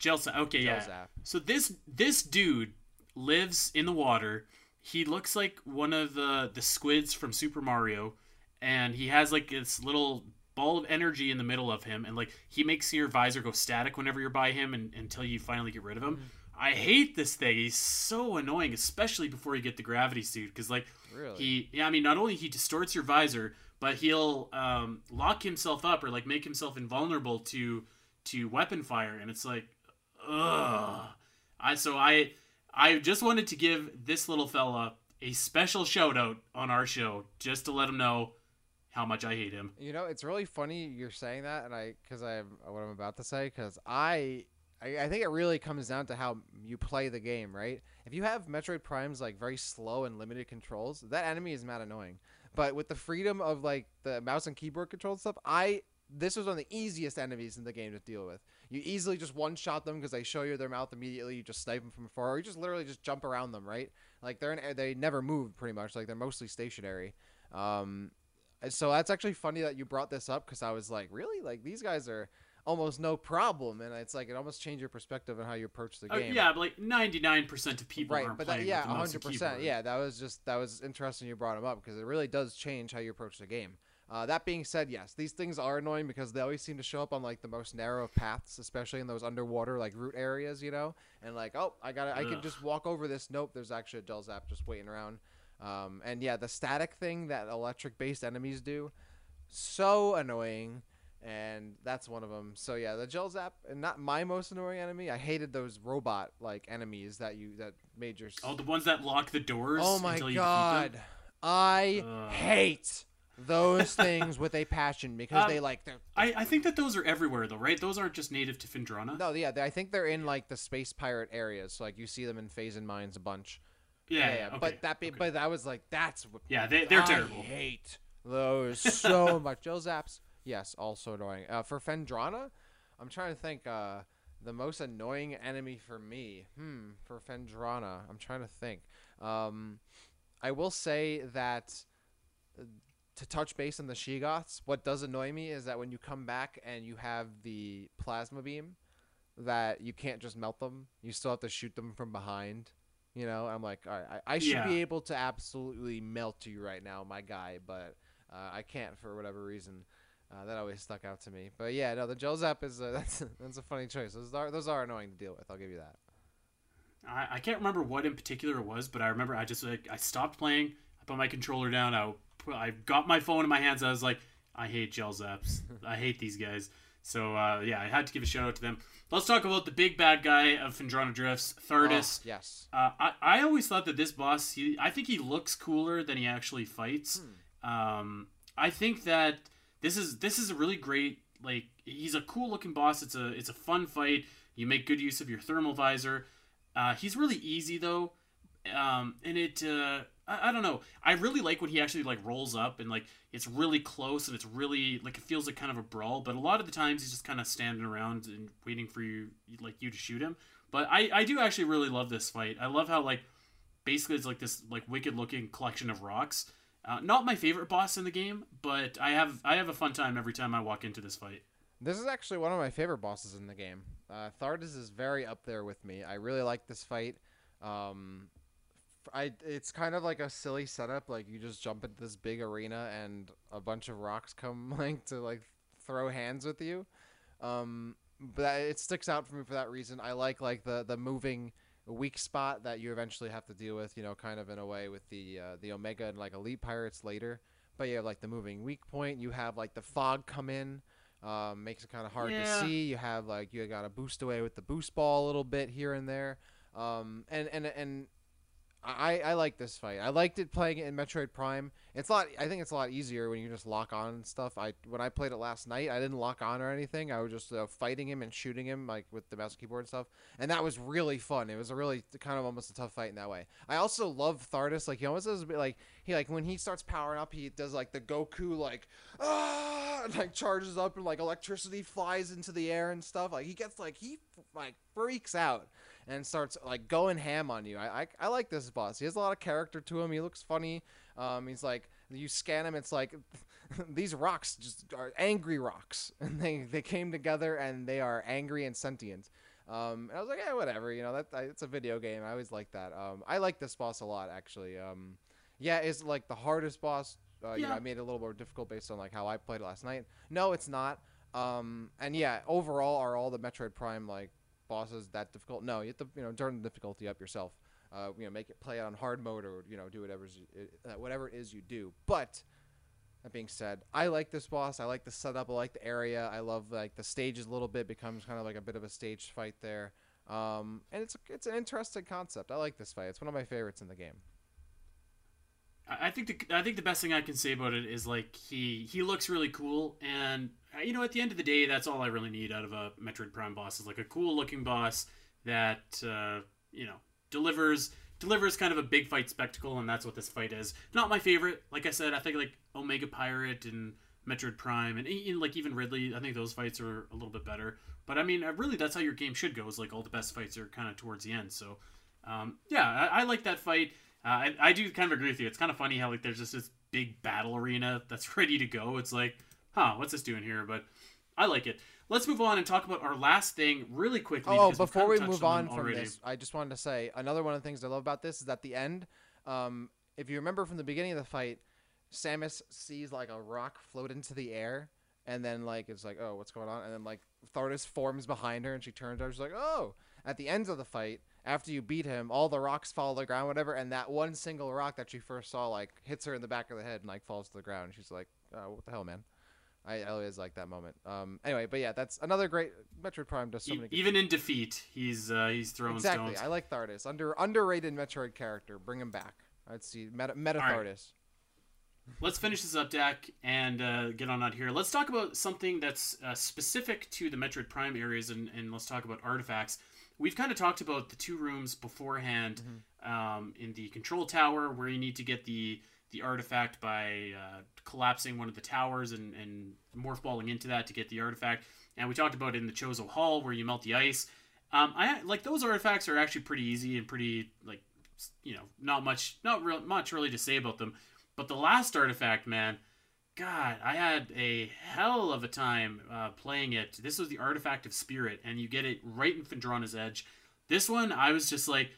Jelsa. Okay, Gel yeah. So this this dude lives in the water. He looks like one of the the squids from Super Mario, and he has like this little ball of energy in the middle of him, and like he makes your visor go static whenever you're by him, and, until you finally get rid of him. I hate this thing. He's so annoying, especially before you get the gravity suit, because like Really? he, yeah, I mean, not only he distorts your visor, but he'll um, lock himself up or like make himself invulnerable to to weapon fire, and it's like, ugh. I so I I just wanted to give this little fella a special shout out on our show, just to let him know how much I hate him. You know, it's really funny you're saying that, and I because I what I'm about to say because I, I I think it really comes down to how you play the game, right? If you have Metroid Prime's like very slow and limited controls, that enemy is mad annoying. But with the freedom of like the mouse and keyboard controlled stuff, I this was one of the easiest enemies in the game to deal with. You easily just one shot them because they show you their mouth immediately. You just snipe them from afar, or you just literally just jump around them, right? Like they're in, they never move pretty much. Like they're mostly stationary. Um, so that's actually funny that you brought this up because I was like, really? Like these guys are almost no problem, and it's like it almost changed your perspective on how you approach the Uh, game. yeah, but like ninety nine percent of people right. aren't But that, playing yeah, the mouse hundred percent. Yeah, that was just that was interesting. You brought them up because it really does change how you approach the game. Uh, that being said, yes, these things are annoying because they always seem to show up on like the most narrow paths, especially in those underwater like root areas, you know. And like, oh, I got, I can just walk over this. Nope, there's actually a Jelzap just waiting around. Um, and yeah, the static thing that electric-based enemies do, so annoying. And that's one of them. So yeah, the Jelzap, and not my most annoying enemy. I hated those robot like enemies that you that made your. Oh, the ones that lock the doors. Oh my until god? I hate those (laughs) things with a passion because Um, they like they're I, I think that those are everywhere though, right? Those aren't just native to Phendrana. no yeah they, I think they're in like the space pirate areas. So like you see them in Phazon Mines a bunch. Yeah, yeah. okay, But that be, okay. but that was like that's what yeah, they they're I terrible. hate those (laughs) so much. Joe Zaps, yes, also annoying. Uh, for Phendrana, I'm trying to think. Uh, the most annoying enemy for me, hmm, for Phendrana, I'm trying to think. Um, I will say that to touch base on the Sheegoths, what does annoy me is that when you come back and you have the plasma beam, that you can't just melt them. You still have to shoot them from behind. You know, I'm like, all right, I, I should be able to absolutely melt you right now, my guy, but uh, I can't for whatever reason. Uh, that always stuck out to me. But yeah, no, the Jelzap is a, (laughs) that's a, that's a funny choice. Those are those are annoying to deal with. I'll give you that. I, I can't remember what in particular it was, but I remember I just like I stopped playing. I put my controller down. I I got my phone in my hands. I was like, I hate Jelzaps. I hate these guys. So uh, yeah, I had to give a shout out to them. Let's talk about the big bad guy of Phendrana Drifts, Thardus. Oh, yes. Uh, I, I always thought that this boss, he, I think he looks cooler than he actually fights. Hmm. Um, I think that this is this is a really great like he's a cool looking boss. It's a it's a fun fight. You make good use of your thermal visor. Uh, he's really easy though, um, and it uh, I, I don't know. I really like when he actually like rolls up and like it's really close and it's really like it feels like kind of a brawl. But a lot of the times he's just kind of standing around and waiting for you like you to shoot him. But I I do actually really love this fight. I love how like basically it's like this like wicked looking collection of rocks. Uh, not my favorite boss in the game, but I have I have a fun time every time I walk into this fight. This is actually one of my favorite bosses in the game. Uh, Thardus is very up there with me. I really like this fight. Um, I it's kind of like a silly setup. Like you just jump into this big arena and a bunch of rocks come (laughs) like to like throw hands with you. Um, but that- it sticks out for me for that reason. I like like the the moving weak spot that you eventually have to deal with. You know, kind of in a way with the uh, the Omega and like Elite Pirates later. But you have like the moving weak point. You have like the fog come in um, makes it kind of hard Yeah. to see. You have like you got to boost away with the boost ball a little bit here and there, um, and and and I I like this fight. I liked it playing it in Metroid Prime. It's a lot. I think it's a lot easier when you just lock on and stuff. I when I played it last night, I didn't lock on or anything. I was just uh, fighting him and shooting him like with the mouse keyboard and stuff, and that was really fun. It was a really kind of almost a tough fight in that way. I also love Thardus. Like he almost does a bit like he like when he starts powering up, he does like the Goku like ah and, like charges up and like electricity flies into the air and stuff. Like he gets like he like freaks out and starts like going ham on you. I, I I like this boss. He has a lot of character to him. He looks funny. Um, he's like you scan him. It's like (laughs) these rocks just are angry rocks, (laughs) and they they came together and they are angry and sentient. Um, and I was like, yeah, whatever. You know, that I- it's a video game. I always like that. Um, I like this boss a lot actually. Um, yeah, it's like the hardest boss. Uh, You know, Yeah. I made it a little more difficult based on like how I played it last night. No, it's not. Um, and yeah, overall, are all the Metroid Prime like bosses that difficult? No, you have to you know turn the difficulty up yourself. Uh, you know, make it play on hard mode or you know do whatever uh, whatever it is you do. But that being said, I like this boss. I like the setup. I like the area. I love like the stages a little bit becomes kind of like a bit of a stage fight there. Um, and it's it's an interesting concept. I like this fight. It's one of my favorites in the game. I think the I think the best thing I can say about it is like he he looks really cool, and uh, you know at the end of the day, that's all I really need out of a Metroid Prime boss is like a cool looking boss that uh, you know delivers delivers kind of a big fight spectacle, and that's what this fight is. Not my favorite, like I said. I think like Omega Pirate and Metroid Prime, and like even Ridley. I think those fights are a little bit better. But I mean, uh, really, that's how your game should go. Is like all the best fights are kind of towards the end. So um, yeah, I, I like that fight. Uh, I, I do kind of agree with you. It's kind of funny how like there's just this big battle arena that's (laughs) ready to go. It's like, huh, what's this doing here? But I like it. Let's move on and talk about our last thing really quickly. Oh, before we move on on from already. this, I just wanted to say another one of the things I love about this is at the end. Um, if you remember from the beginning of the fight, Samus sees like a rock float into the air, and then like it's like, oh, what's going on? And then like Thardus forms behind her, and she turns over. She's like, oh. At the end of the fight, after you beat him, all the rocks fall to the ground, whatever, and that one single rock that she first saw like hits her in the back of the head and like falls to the ground. And she's like, oh, what the hell, man? I always like that moment. Um, anyway, but yeah, that's another great Metroid Prime does so many. Even in defeat, he's uh, he's throwing exactly. stones. I like Thardus, under underrated Metroid character. Bring him back. Let's see Meta, Meta All right. Let's finish this up, Dak, and uh, get on out here. Let's talk about something that's uh, specific to the Metroid Prime areas, and, and let's talk about artifacts. We've kind of talked about the two rooms beforehand um, in the control tower, where you need to get the the artifact by uh, collapsing one of the towers and, and morph balling into that to get the artifact. And we talked about it in the Chozo Hall, where you melt the ice. Um, I like those artifacts are actually pretty easy and pretty like you know not much not real much really to say about them. But the last artifact, man, God, I had a hell of a time uh, playing it. This was the artifact of spirit, and you get it right in Phendrana's Edge. This one, I was just like,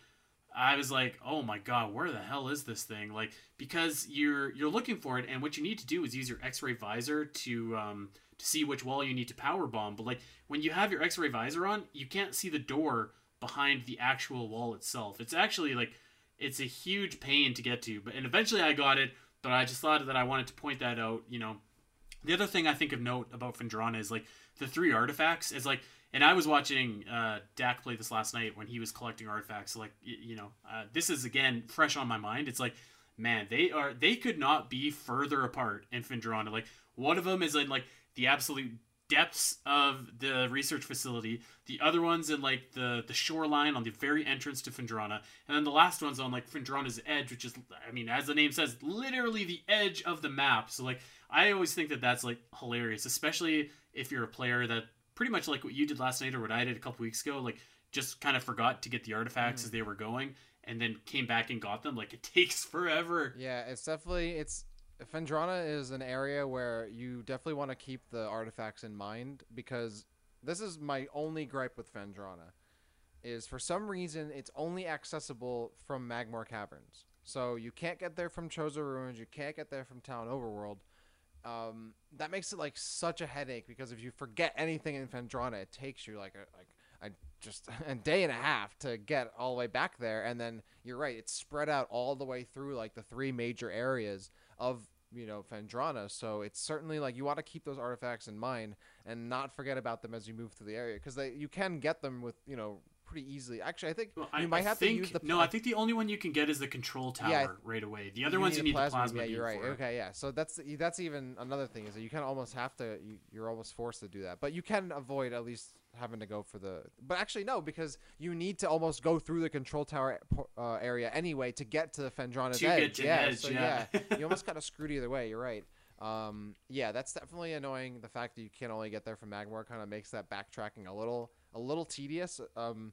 I was like, oh my god, where the hell is this thing? Like, because you're you're looking for it, and what you need to do is use your X-ray visor to um, to see which wall you need to power bomb. But like when you have your X-ray visor on, you can't see the door behind the actual wall itself. It's actually like it's a huge pain to get to. But and eventually I got it, but I just thought that I wanted to point that out. You know, the other thing I think of note about Phendrana is like the three artifacts is like, and I was watching uh, Dak play this last night when he was collecting artifacts. Like, you know, uh, this is again fresh on my mind. It's like, man, they are they could not be further apart in Phendrana. Like one of them is in like the absolute depths of the research facility. The other one's in like the the shoreline on the very entrance to Phendrana, and then the last one's on like Phendrana's edge, which is, I mean, as the name says, literally the edge of the map. So like, I always think that that's like hilarious, especially if you're a player that pretty much like what you did last night or what I did a couple weeks ago, like just kind of forgot to get the artifacts hmm. as they were going. And then came back and got them. Like it (laughs) takes forever. Yeah, it's definitely it's Phendrana is an area where you definitely want to keep the artifacts in mind because this is my only gripe with Phendrana is for some reason it's only accessible from Magmoor Caverns. So you can't get there from Chozo Ruins, you can't get there from Tallon Overworld. Um, that makes it like such a headache because if you forget anything in Phendrana, it takes you like a like a just (laughs) a day and a half to get all the way back there, and then you're right, it's spread out all the way through like the three major areas of you know Phendrana. So it's certainly like you want to keep those artifacts in mind and not forget about them as you move through the area because they you can get them with you know pretty easily. Actually, I think Well, you I, might I have think, to use the no. I think the only one you can get is the control tower Yeah, right away. The other ones you need need a the plasma. Yeah, you're right. Okay, yeah. So that's that's even another thing is that you kind of almost have to. You, you're almost forced to do that, but you can avoid at least having to go for the. But actually, no, because you need to almost go through the control tower uh, area anyway to get to the Phendrana's To get edge. to yeah, edge, so yeah. (laughs) you almost kind of screwed either way. You're right. Um, yeah, that's definitely annoying. The fact that you can only get there from Magmoor kind of makes that backtracking a little a little tedious. Um,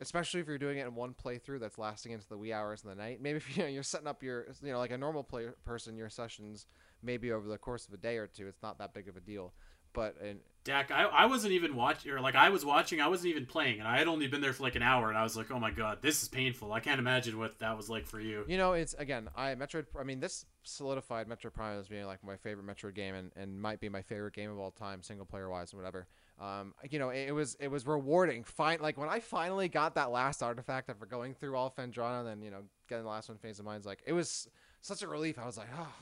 especially if you're doing it in one playthrough that's lasting into the wee hours of the night. Maybe if you know, (laughs) you're setting up your, you know, like a normal player person, your sessions maybe over the course of a day or two, it's not that big of a deal. But in, Dak, I, I wasn't even watching, or like I was watching, I wasn't even playing, and I had only been there for like an hour, and I was like, oh my god, this is painful. I can't imagine what that was like for you. you know, it's again, I Metroid. I mean, this solidified Metroid Prime as being like my favorite Metroid game, and, and might be my favorite game of all time, single player wise and whatever. Um, you know, it, it was it was rewarding. Fine, like when I finally got that last artifact after going through all Phendrana, and then you know getting the last one, Phazon Mines, like it was such a relief. I was like, oh,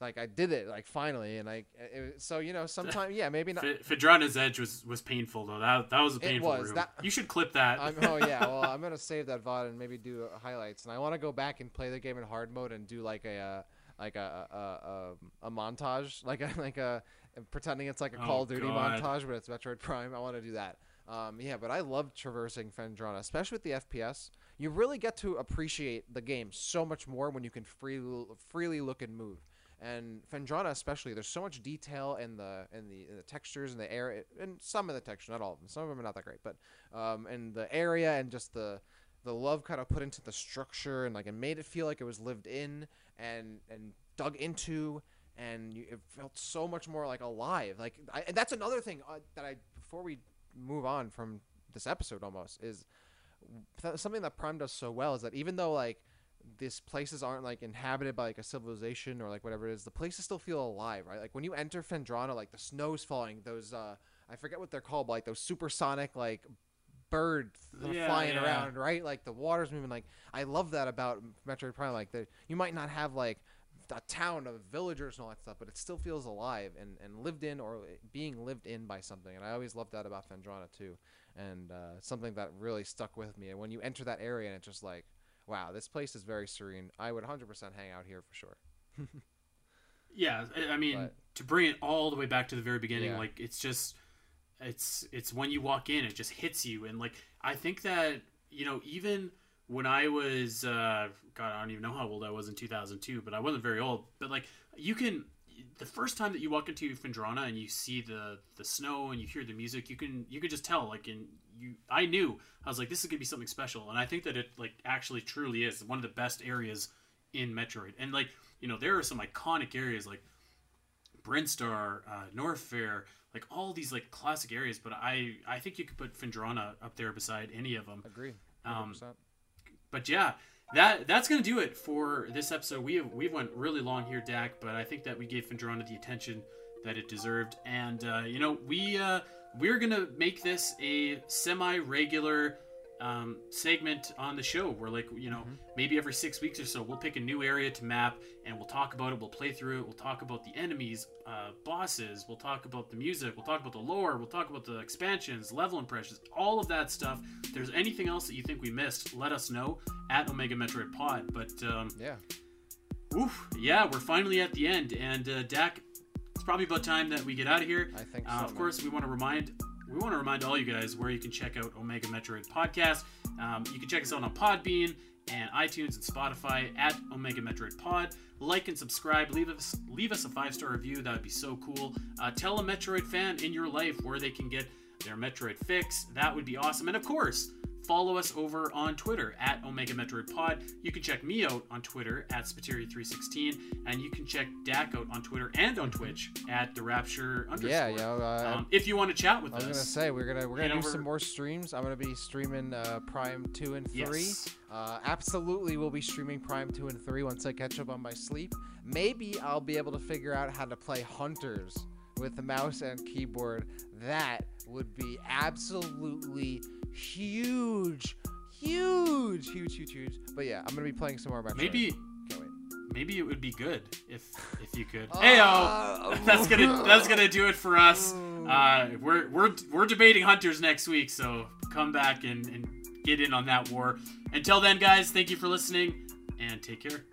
like I did it, like finally, and like it, so you know, (laughs) sometimes yeah, maybe not. Phendrana's Edge was, was painful though. That that was a It painful was. room. That- You should clip that. I'm, oh yeah, (laughs) well I'm gonna save that VOD and maybe do uh, highlights, and I want to go back and play the game in hard mode and do like a uh, like a a, a a montage, (laughs) like a like a pretending it's like a Oh, Call of Duty God. montage, but it's Metroid Prime. I want to do that. Um, yeah, but I love traversing Phendrana, especially with the FPS. You really get to appreciate the game so much more when you can freely freely look and move. And Phendrana, especially, there's so much detail in the in the, in the textures and the air, and some of the textures, not all of them. Some of them are not that great, but um, and the area and just the the love kind of put into the structure and like it made it feel like it was lived in and and dug into and you, it felt so much more like alive like I, and that's another thing uh, that i before we move on from this episode almost is th- something that prime does so well is that even though like these places aren't like inhabited by like a civilization or like whatever it is, the places still feel alive, right? Like when you enter Phendrana, like the snow's falling, those uh I forget what they're called, but like those supersonic like birds Yeah, flying yeah. around, right? Like the water's moving. Like I love that about Metroid Prime. Like the you might not have like a town of villagers and all that stuff, but it still feels alive and, and lived in or being lived in by something. And I always loved that about Phendrana too, and uh, something that really stuck with me. And when you enter that area and it's just like, wow, this place is very serene. I would 100% hang out here for sure. (laughs) Yeah, I- I mean, But- to bring it all the way back to the very beginning, Yeah. like it's just, it's it's when you walk in, it just hits you, and like I think that you know even when I was, uh, God, I don't even know how old I was in 2002, but I wasn't very old. But like you can, the first time that you walk into Phendrana and you see the the snow and you hear the music, you can you can just tell like in you. I knew I was like this is gonna be something special, and I think that it like actually truly is one of the best areas in Metroid, and like you know there are some iconic areas like Brinstar, uh, Norfair, like all these like classic areas. But I I think you could put Phendrana up there beside any of them. Agree. Um, 100%. But yeah, that that's gonna do it for this episode. We have we went really long here, Dak, but I think that we gave Phendrana the attention that it deserved, and uh, you know we uh, we're gonna make this a semi-regular um, segment on the show. Where like you know maybe every six weeks or so we'll pick a new area to map and we'll talk about it. We'll play through it. We'll talk about the enemies uh, bosses. We'll talk about the music. We'll talk about the lore. We'll talk about the expansions level impressions all of that stuff. If there's anything else that you think we missed let us know at omega metroid pod. But um, yeah. oof, yeah we're finally at the end. And uh, dak it's probably about time that we get out of here. I think uh, so, of man. course, we want to remind we want to remind all you guys where you can check out Omega Metroid podcast. Um, you can check us out on Podbean and iTunes and Spotify at Omega Metroid Pod. Like and subscribe. Leave us leave us a five star review. That would be so cool. Uh, tell a Metroid fan in your life where they can get their Metroid fix. That would be awesome. And of course. Follow us over on Twitter at Omega Metroid Pod. You can check me out on Twitter at Spiteri316, and you can check Dak out on Twitter and on Twitch at the Rapture underscore. Yeah, you know, uh, Um, if you want to chat with us. I was gonna say we're gonna we're gonna do over- some more streams. I'm gonna be streaming uh, Prime two and three. Yes. Uh, absolutely, we'll be streaming Prime two and three once I catch up on my sleep. Maybe I'll be able to figure out how to play Hunters with the mouse and keyboard. That would be absolutely huge, huge, huge, huge, huge. But yeah, I'm gonna be playing some more Metroid. maybe maybe it would be good if if you could. (laughs) Uh, Heyo, (laughs) that's gonna that's gonna do it for us. (laughs) Uh, we're we're we're debating hunters next week, so come back and, and get in on that war. Until then, guys, thank you for listening and take care.